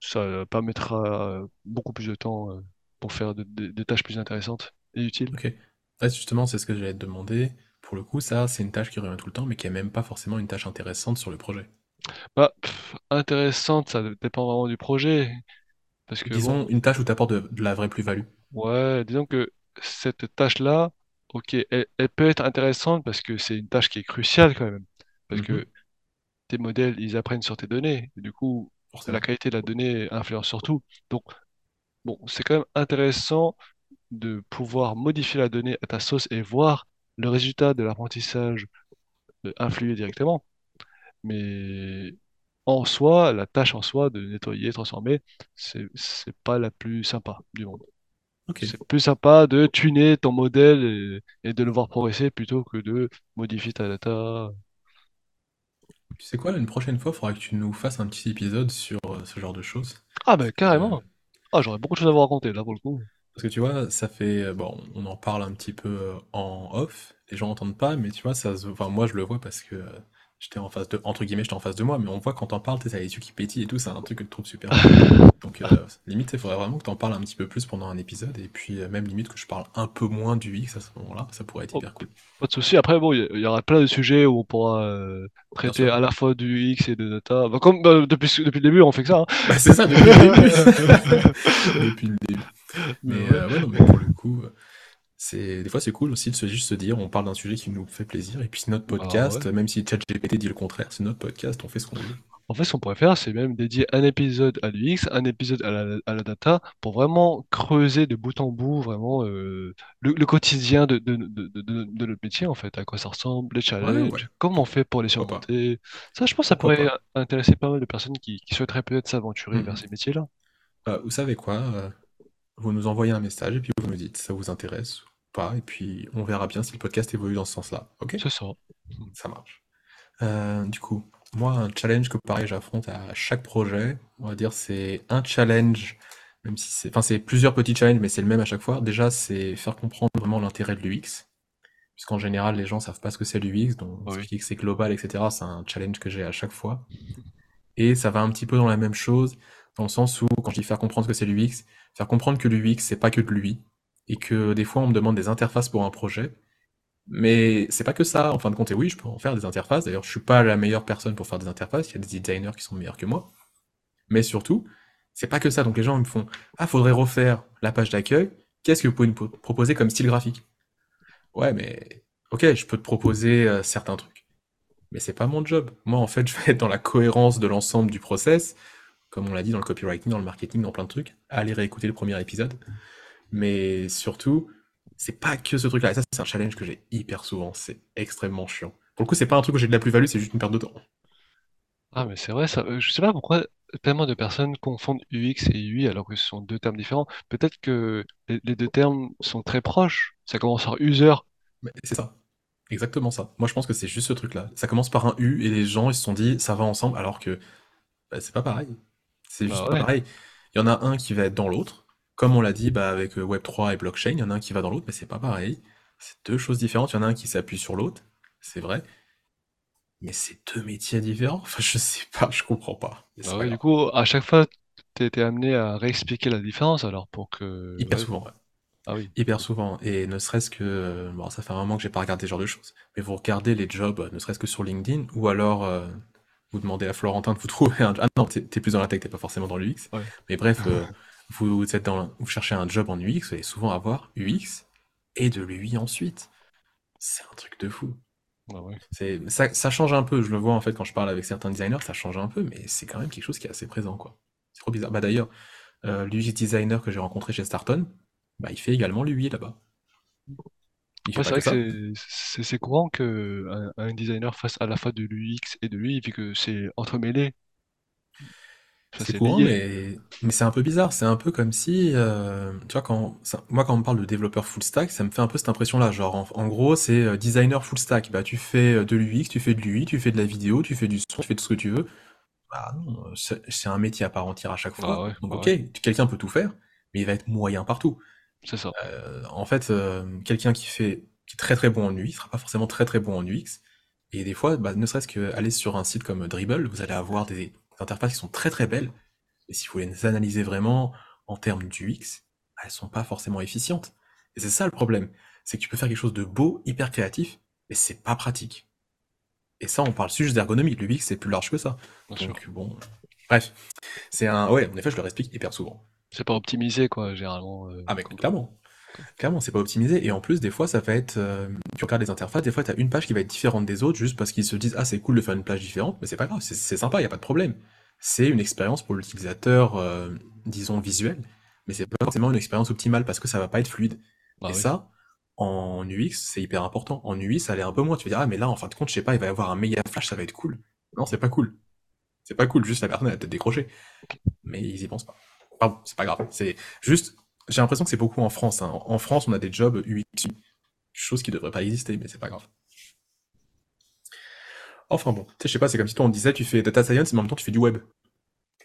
ça euh, permettra euh, beaucoup plus de temps euh, pour faire de- de- des tâches plus intéressantes et utiles. Ok. Ouais, justement, c'est ce que j'allais te demander. Pour le coup, ça, c'est une tâche qui revient tout le temps, mais qui est même pas forcément une tâche intéressante sur le projet. Bah, pff, intéressante, ça dépend vraiment du projet, parce que bon, Disons une tâche où tu apportes de, de la vraie plus-value. Ouais, disons que cette tâche-là, ok, elle, elle peut être intéressante parce que c'est une tâche qui est cruciale quand même. Parce Mhm, que tes modèles, ils apprennent sur tes données. Et du coup, la forcément. qualité de la donnée influence sur tout. Donc, bon, c'est quand même intéressant de pouvoir modifier la donnée à ta sauce et voir le résultat de l'apprentissage euh, influer directement. Mais en soi, la tâche en soi de nettoyer, transformer, c'est, c'est pas la plus sympa du monde. Ok. C'est plus sympa de tuner ton modèle et, et de le voir progresser plutôt que de modifier ta data. Tu sais quoi, une prochaine fois, il faudra que tu nous fasses un petit épisode sur euh, ce genre de choses. Ah ben Euh, carrément. Ah j'aurais beaucoup de choses à vous raconter là pour le coup. Parce que tu vois, ça fait... euh, Bon, on en parle un petit peu euh, en off, les gens n'entendent pas, mais tu vois, ça se- Enfin, moi, je le vois parce que euh, j'étais en face de... Entre guillemets, j'étais en face de moi, mais on voit quand t'en parles, tu sais, t'as les yeux qui pétillent et tout, c'est un truc que je trouve super cool. Donc, euh, limite, il faudrait vraiment que t'en parles un petit peu plus pendant un épisode, et puis même limite que je parle un peu moins du X à ce moment-là, ça pourrait être Oh, hyper cool. pas de souci. Après bon, il y, il y aura plein de sujets où on pourra Bien traiter sûr. à la fois du X et de data. Bah, comme bah, depuis depuis le début on fait que ça. hein. Bah, c'est ça, depuis le début. Depuis le début. Mais euh, ouais, non, mais pour le coup, euh, c'est des fois c'est cool aussi de se juste se dire on parle d'un sujet qui nous fait plaisir et puis c'est notre Bah podcast, ouais. même si ChatGPT dit le contraire, c'est notre podcast, on fait ce qu'on veut. En fait, ce qu'on pourrait faire, c'est même dédier un épisode à l'UX, un épisode à la, à la data, pour vraiment creuser de bout en bout, vraiment, euh, le, le quotidien de, de, de, notre métier, en fait, à quoi ça ressemble, les Ouais, ouais, challenges, comment on fait pour les surmonter. Ça, je pense que ça pourrait intéresser pas mal de personnes qui, qui souhaiteraient peut-être s'aventurer vers Mhm. ces métiers-là. Vous savez quoi? Vous nous envoyez un message et puis vous nous dites si ça vous intéresse ou pas, et puis on verra bien si le podcast évolue dans ce sens-là. Ok? C'est ça. Ça marche. Euh, du coup, moi, un challenge que pareil, j'affronte à chaque projet, on va dire, c'est un challenge, même si c'est, enfin, c'est plusieurs petits challenges, mais c'est le même à chaque fois. Déjà, c'est faire comprendre vraiment l'intérêt de l'UX, puisqu'en général, les gens savent pas ce que c'est l'UX, donc oui. expliquer que c'est global, etc., c'est un challenge que j'ai à chaque fois. Et ça va un petit peu dans la même chose, dans le sens où, quand je dis faire comprendre ce que c'est l'UX, faire comprendre que l'UX, c'est pas que de l'UI, et que des fois, on me demande des interfaces pour un projet, mais c'est pas que ça, en fin de compte, et oui, je peux en faire des interfaces. D'ailleurs, je suis pas la meilleure personne pour faire des interfaces, il y a des designers qui sont meilleurs que moi. Mais surtout, c'est pas que ça. Donc les gens me font Ah, faudrait refaire la page d'accueil, qu'est-ce que vous pouvez nous pro- proposer comme style graphique? Ouais, mais ok, je peux te proposer euh, certains trucs. Mais c'est pas mon job. Moi, en fait, je vais être dans la cohérence de l'ensemble du process, comme on l'a dit dans le copywriting, dans le marketing, dans plein de trucs. Allez réécouter le premier épisode. Mais surtout, c'est pas que ce truc-là. Et ça, c'est un challenge que j'ai hyper souvent. C'est extrêmement chiant. Pour le coup, c'est pas un truc où j'ai de la plus-value, c'est juste une perte de temps. Ah, mais c'est vrai, ça, euh, je sais pas pourquoi tellement de personnes confondent UX et UI alors que ce sont deux termes différents. Peut-être que les, les deux termes sont très proches. Ça commence par user. Mais c'est ça. Exactement ça. Moi, je pense que c'est juste ce truc-là. Ça commence par un U et les gens, ils se sont dit, ça va ensemble, alors que bah, c'est pas pareil. C'est juste Bah ouais. pareil. Il y en a un qui va être dans l'autre. Comme on l'a dit, bah, avec euh, Web3 et blockchain, il y en a un qui va dans l'autre, mais c'est pas pareil. C'est deux choses différentes. Il y en a un qui s'appuie sur l'autre, c'est vrai. Mais c'est deux métiers différents. Enfin, je sais pas, je comprends pas. Mais c'est Bah pas du grave. coup, à chaque fois, t'es été amené à réexpliquer la différence alors pour que... Hyper ouais. souvent, ouais. Ah oui. Hyper souvent. Et ne serait-ce que, euh, bon, ça fait un moment que j'ai pas regardé ce genre de choses. Mais vous regardez les jobs, euh, ne serait-ce que sur LinkedIn, ou alors euh, vous demandez à Florentin de vous trouver un. Ah non, t'es plus dans la tech, t'es pas forcément dans l'UX. Ouais. Mais bref, euh, vous êtes dans, vous cherchez un job en UX, vous allez souvent avoir UX et de l'UI ensuite. C'est un truc de fou. Ah ouais. C'est, ça, ça change un peu, je le vois en fait quand je parle avec certains designers, ça change un peu, mais c'est quand même quelque chose qui est assez présent, quoi. C'est trop bizarre. Bah d'ailleurs, euh, l'UX designer que j'ai rencontré chez Starton, bah il fait également l'UI là-bas. Ouais, c'est vrai que c'est courant que un, un designer fasse à la fois de l'UX et de l'UI vu que c'est entremêlé. C'est courant, mais, mais c'est un peu bizarre. C'est un peu comme si, euh, tu vois, quand, ça- moi, quand on me parle de développeur full stack, ça me fait un peu cette impression-là. Genre, en, en gros, c'est euh, designer full stack. Bah, tu fais euh, de l'UX, tu fais de l'UI, tu fais de la vidéo, tu fais du son, tu fais tout ce que tu veux. Bah, non, euh, c'est c'est un métier à part entière à chaque Ah fois. ouais, Donc, bah ok, ouais, quelqu'un peut tout faire, mais il va être moyen partout. C'est ça. Euh, en fait, euh, quelqu'un qui fait, qui est très très bon en UI sera pas forcément très très bon en UX. Et des fois, bah, ne serait-ce qu'aller sur un site comme Dribble, vous allez avoir des interfaces qui sont très très belles. Et si vous voulez les analyser vraiment en termes d'UX, bah, elles sont pas forcément efficientes. Et c'est ça le problème. C'est que tu peux faire quelque chose de beau, hyper créatif, mais c'est pas pratique. Et ça, on parle juste d'ergonomie. L'UX, c'est plus large que ça. Bien sûr. Donc, bon. Bref. C'est un, ouais, en effet, je le explique hyper souvent. C'est pas optimisé, quoi, généralement. euh, Ah, mais clairement. Clairement, c'est pas optimisé. Et en plus, des fois, ça va être. euh, tu regardes les interfaces, des fois, tu as une page qui va être différente des autres juste parce qu'ils se disent Ah, c'est cool de faire une page différente, mais c'est pas grave, c'est sympa, il a pas de problème. C'est une expérience pour l'utilisateur, euh, disons, visuel, mais c'est pas forcément une expérience optimale parce que ça va pas être fluide. Bah et oui. ça, en UX, c'est hyper important. En UI, ça allait un peu moins. Tu vas dire Ah, mais là, en fin de compte, je sais pas, il va y avoir un méga flash, ça va être cool. Non, c'est pas cool. C'est pas cool, juste la personne, a peut-être décroché. Mais ils y pensent pas. Pardon, c'est pas grave. C'est juste, j'ai l'impression que c'est beaucoup en France. hein. En France, on a des jobs UX, chose qui devrait pas exister, mais c'est pas grave. Enfin bon, tu sais, je sais pas, c'est comme si toi on disait, tu fais data science, mais en même temps tu fais du web.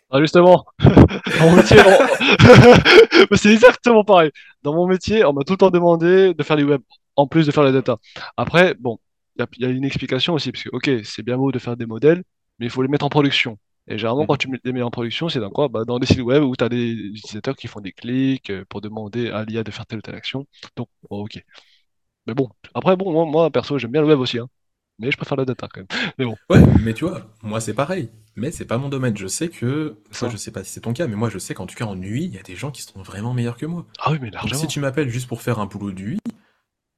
Ah, justement, dans mon métier, on- c'est exactement pareil. Dans mon métier, on m'a tout le temps demandé de faire du web, en plus de faire la data. Après, bon, il y y a une explication aussi, parce que, ok, c'est bien beau de faire des modèles, mais il faut les mettre en production. Et généralement, quand Mhm. tu mets- les mets en production, c'est dans quoi? Bah, dans des sites web où tu as des utilisateurs qui font des clics euh, pour demander à l'IA de faire telle ou telle action. Donc, bon, ok. Mais bon, après, bon, moi, moi, perso, j'aime bien le web aussi, hein. Mais je préfère la data quand même. Mais bon, Ouais, mais tu vois, moi c'est pareil. Mais c'est pas mon domaine. Je sais que, ça. je sais pas si c'est ton cas, mais moi je sais qu'en tout cas en UI, il y a des gens qui sont vraiment meilleurs que moi. Ah oui, mais Donc si largement. tu m'appelles juste pour faire un boulot d'UI,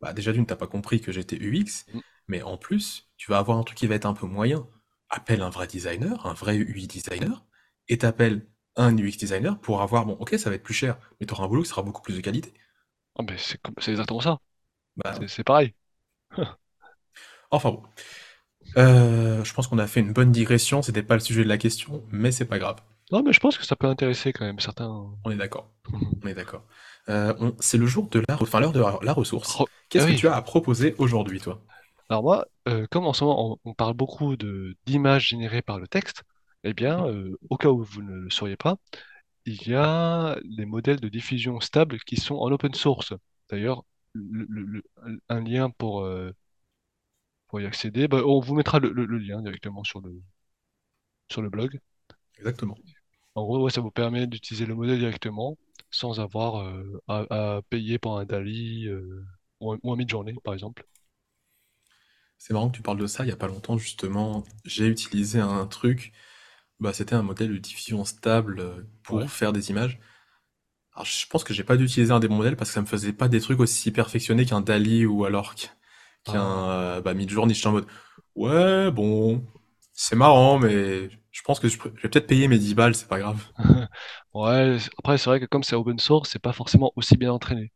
bah déjà d'une, t'as pas compris que j'étais UX, Mm. mais en plus, tu vas avoir un truc qui va être un peu moyen. Appelle un vrai designer, un vrai UI designer, et t'appelles un UX designer pour avoir, bon, ok, ça va être plus cher, mais tu auras un boulot qui sera beaucoup plus de qualité. Ah, mais c'est exactement ça. Bah, C'est c'est pareil. enfin bon. Euh, je pense qu'on a fait une bonne digression, c'était pas le sujet de la question, mais c'est pas grave. Non, mais je pense que ça peut intéresser quand même certains. On est d'accord. On est d'accord. Euh, on- c'est le jour de la, enfin l'heure de la, la ressource. Re- Qu'est-ce ah que tu as à proposer aujourd'hui, toi? Alors moi, euh, comme en ce moment on, on parle beaucoup de d'images générées par le texte, eh bien, euh, au cas où vous ne le sauriez pas, il y a les modèles de diffusion stable qui sont en open source. D'ailleurs, le- le- le- un lien pour, euh, pour y accéder, bah, on vous mettra le, le- le lien directement sur le, sur le blog. Exactement. En gros, ouais, ça vous permet d'utiliser le modèle directement sans avoir euh, à, à payer pour un DALI euh, ou un, ou un Midjourney, par exemple. C'est marrant que tu parles de ça. Il y a pas longtemps, justement, j'ai utilisé un truc. Bah, c'était un modèle de diffusion stable euh, pour faire des images. Alors, je pense que j'ai pas dû utiliser un des bons modèles parce que ça me faisait pas des trucs aussi perfectionnés qu'un Dali ou alors qu'- qu'un Ah. euh, bah, Midjourney. J'étais en mode, ouais, bon, c'est marrant, mais je pense que je, pr- je vais peut-être payer mes 10 balles, c'est pas grave. Ouais, c- après, c'est vrai que comme c'est open source, c'est pas forcément aussi bien entraîné.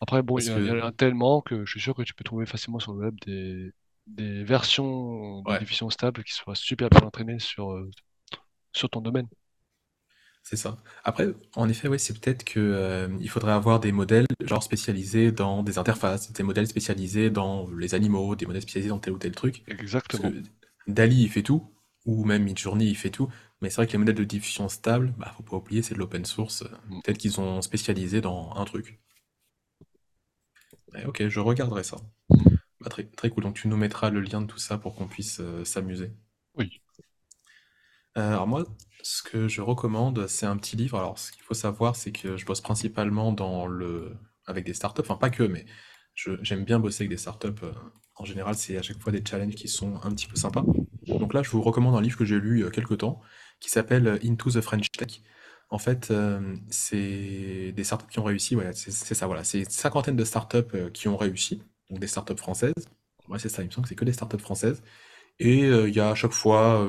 Après, bon, il y, en a tellement que je suis sûr que tu peux trouver facilement sur le web des, des versions de ouais, diffusion stable qui soient super bien entraînées sur, euh, sur ton domaine. c'est ça. Après, en effet, ouais, c'est peut-être que euh, il faudrait avoir des modèles genre spécialisés dans des interfaces, des modèles spécialisés dans les animaux, des modèles spécialisés dans tel ou tel truc. Parce Exactement. que Dali, il fait tout, ou même Midjourney, il fait tout. Mais c'est vrai que les modèles de diffusion stable, bah, faut pas oublier, c'est de l'open source. Mm. Peut-être qu'ils ont spécialisé dans un truc. Ouais, ok, je regarderai ça. Bah, très, très cool. Donc tu nous mettras le lien de tout ça pour qu'on puisse euh, s'amuser. Oui. Euh, alors moi, ce que je recommande, c'est un petit livre. Alors ce qu'il faut savoir, c'est que je bosse principalement dans le... avec des startups, enfin pas que, mais j'aime bien bosser avec des startups. euh, En général, c'est à chaque fois des challenges qui sont un petit peu sympas. Donc là, je vous recommande un livre que j'ai lu il y a quelques temps, qui s'appelle Into the French Tech. En fait, euh, c'est des startups qui ont réussi, c'est c'est ça, voilà. C'est une cinquantaine de startups euh, qui ont réussi, donc des startups françaises. Ouais, c'est ça, il me semble que c'est que des startups françaises. Et euh, il y a à chaque fois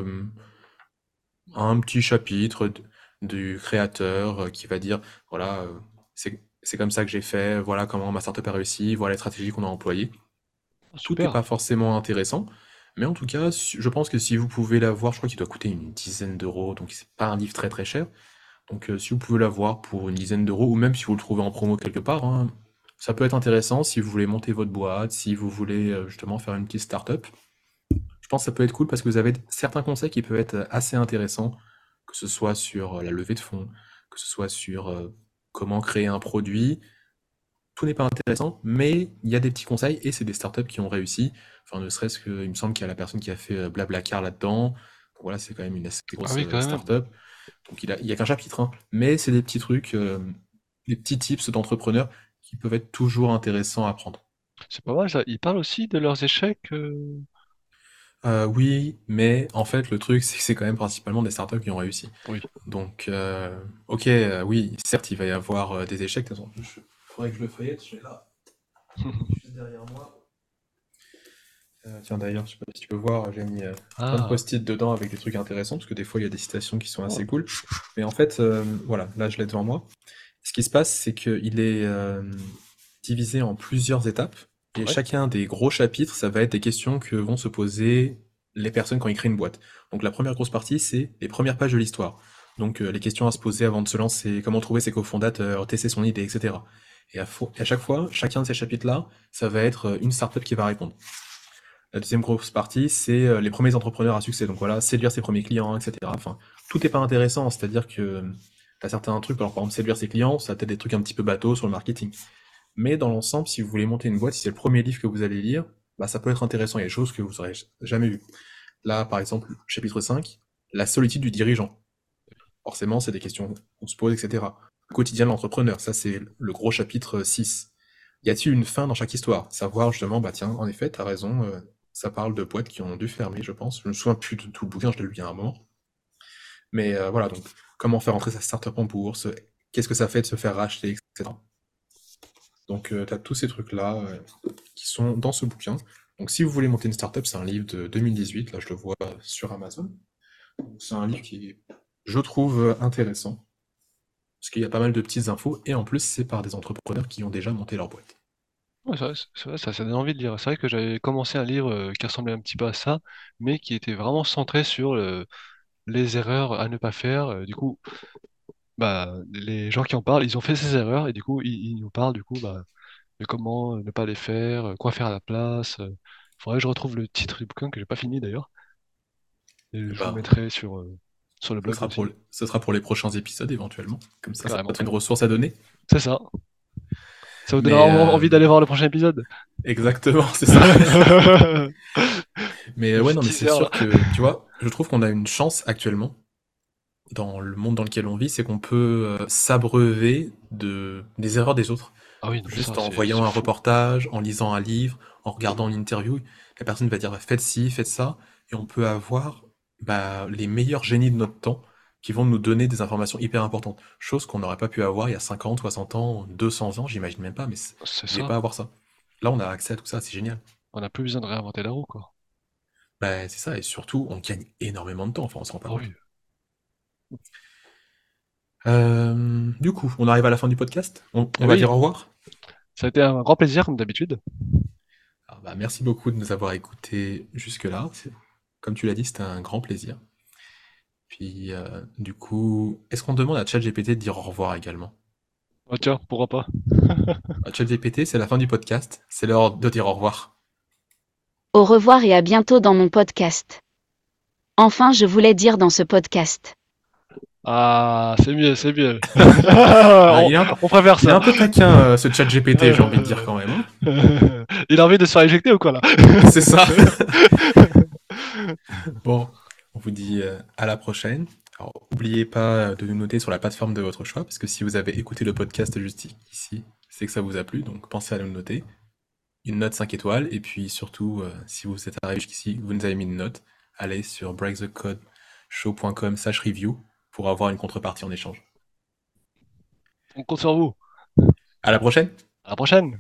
un petit chapitre d- du créateur qui va dire, voilà, c'est c'est comme ça que j'ai fait, voilà comment ma startup a réussi, voilà les stratégies qu'on a employées. Ah, Tout n'est Super. pas forcément intéressant, mais en tout cas, si- je pense que si vous pouvez l'avoir, je crois qu'il doit coûter une dizaine d'euros, donc c'est pas un livre très très cher. Donc euh, si vous pouvez l'avoir pour une dizaine d'euros, ou même si vous le trouvez en promo quelque part, hein, ça peut être intéressant si vous voulez monter votre boîte, si vous voulez euh, justement faire une petite start-up. Je pense que ça peut être cool parce que vous avez certains conseils qui peuvent être assez intéressants, que ce soit sur euh, la levée de fonds, que ce soit sur euh, comment créer un produit. Tout n'est pas intéressant, mais il y a des petits conseils et c'est des startups qui ont réussi. Enfin, ne serait-ce que, il me semble qu'il y a la personne qui a fait euh, Blablacar là-dedans. Voilà, c'est quand même une assez Ah grosse oui, euh, quand même. Donc il a, il y a qu'un chapitre, hein. Mais c'est des petits trucs, euh, des petits tips d'entrepreneurs qui peuvent être toujours intéressants à prendre. C'est pas mal ça. Ils parlent aussi de leurs échecs. euh, Euh, oui, mais en fait, le truc, c'est que c'est quand même principalement des startups qui ont réussi. Oui. Donc, euh, ok, euh, oui, certes, il va y avoir euh, des échecs. De toute façon, je- faudrait que je le feuillette, je l'ai là, juste derrière moi. Euh, tiens, d'ailleurs, je sais pas si tu peux voir, j'ai mis euh, plein de Ah. post-it dedans avec des trucs intéressants, parce que des fois, il y a des citations qui sont assez Oh. cool. Mais en fait, euh, voilà, là, je l'ai devant moi. Ce qui se passe, c'est qu'il est euh, divisé en plusieurs étapes, et Ouais. chacun des gros chapitres, ça va être des questions que vont se poser les personnes quand ils créent une boîte. Donc la première grosse partie, c'est les premières pages de l'histoire. Donc euh, les questions à se poser avant de se lancer, comment trouver ses cofondateurs, tester son idée, etc. Et à, fo- et à chaque fois, chacun de ces chapitres-là, ça va être euh, une startup qui va répondre. La deuxième grosse partie, c'est euh, les premiers entrepreneurs à succès. Donc voilà, séduire ses premiers clients, etc. Enfin, tout n'est pas intéressant. C'est-à-dire que tu as certains trucs, alors par exemple, séduire ses clients, ça a peut-être des trucs un petit peu bateaux sur le marketing. Mais dans l'ensemble, si vous voulez monter une boîte, si c'est le premier livre que vous allez lire, bah, ça peut être intéressant. Il y a des choses que vous n'aurez jamais vues. Là, par exemple, chapitre 5, la solitude du dirigeant. Forcément, c'est des questions qu'on se pose, etc. Le quotidien de l'entrepreneur, ça c'est le gros chapitre 6. Y a-t-il une fin dans chaque histoire? Savoir justement, bah tiens, en effet, t'as raison, euh, ça parle de boîtes qui ont dû fermer, je pense. Je me souviens plus de tout le bouquin, je l'ai lu il y un moment. Mais euh, voilà, donc comment faire entrer sa startup en bourse, qu'est-ce que ça fait de se faire racheter, etc. Donc tu as tous ces trucs-là euh, qui sont dans ce bouquin. Donc si vous voulez monter une startup, c'est un livre de 2018, là je le vois sur Amazon. C'est un livre qui je trouve, intéressant. Parce qu'il y a pas mal de petites infos, et en plus c'est par des entrepreneurs qui ont déjà monté leur boîte. Ouais, c'est vrai, c'est vrai, ça, ça donne envie de lire. C'est vrai que j'avais commencé un livre euh, qui ressemblait un petit peu à ça, mais qui était vraiment centré sur euh, les erreurs à ne pas faire. Euh, du coup, bah, les gens qui en parlent, ils ont fait ces erreurs, et du coup, ils, ils nous parlent du coup, bah, de comment euh, ne pas les faire, euh, quoi faire à la place. euh. Faudrait que je retrouve le titre du bouquin que j'ai pas fini d'ailleurs. Et je vous Bah, mettrai sur, euh, sur le ce blog sera pour, aussi. le- ce sera pour les prochains épisodes éventuellement. Comme ça, ça Carrément. va être une ressource à donner. C'est ça. Ça vous donnera en- euh, envie d'aller voir le prochain épisode. exactement, c'est ça. Mais ouais, non, mais c'est sûr que, tu vois, je trouve qu'on a une chance actuellement dans le monde dans lequel on vit, c'est qu'on peut euh, s'abreuver de des erreurs des autres. Ah oui, non, mais Juste ça, en voyant un reportage, en lisant un livre, en regardant une interview, la personne va dire faites ci, faites ça, et on peut avoir bah, les meilleurs génies de notre temps qui vont nous donner des informations hyper importantes. Chose qu'on n'aurait pas pu avoir il y a 50, 60 ans, 200 ans, j'imagine même pas, mais c'est- pas avoir ça. Là, on a accès à tout ça, c'est génial. On n'a plus besoin de réinventer la roue, quoi. Bah, c'est ça, et surtout, on gagne énormément de temps, enfin, on s'en rend pas Ah compte. oui. Euh, du coup, on arrive à la fin du podcast. On, on va oui, dire au revoir. ça a été un grand plaisir, comme d'habitude. Alors, bah, merci beaucoup de nous avoir écoutés jusque-là. Comme tu l'as dit, c'était un grand plaisir. Puis, euh, du coup, est-ce qu'on demande à ChatGPT de dire au revoir également? Oh, tiens, pourquoi pas? À ChatGPT, c'est la fin du podcast. C'est l'heure de dire au revoir. Au revoir et à bientôt dans mon podcast. Enfin, je voulais dire dans ce podcast. Ah, c'est mieux, c'est mieux. Ah, on, il est un, on préfère il est un peu taquin, euh, ce ChatGPT, j'ai envie de dire quand même. hein. Il a envie de se faire éjecter ou quoi là? C'est ça. Bon, on vous dit euh, à la prochaine. Alors, n'oubliez pas de nous noter sur la plateforme de votre choix, parce que si vous avez écouté le podcast juste ici, c'est que ça vous a plu, donc pensez à nous noter. Une note 5 étoiles, et puis surtout, euh, si vous êtes arrivé jusqu'ici, vous nous avez mis une note, allez sur breakthecodeshow.com slash review pour avoir une contrepartie en échange. On compte sur vous. À la prochaine! À la prochaine.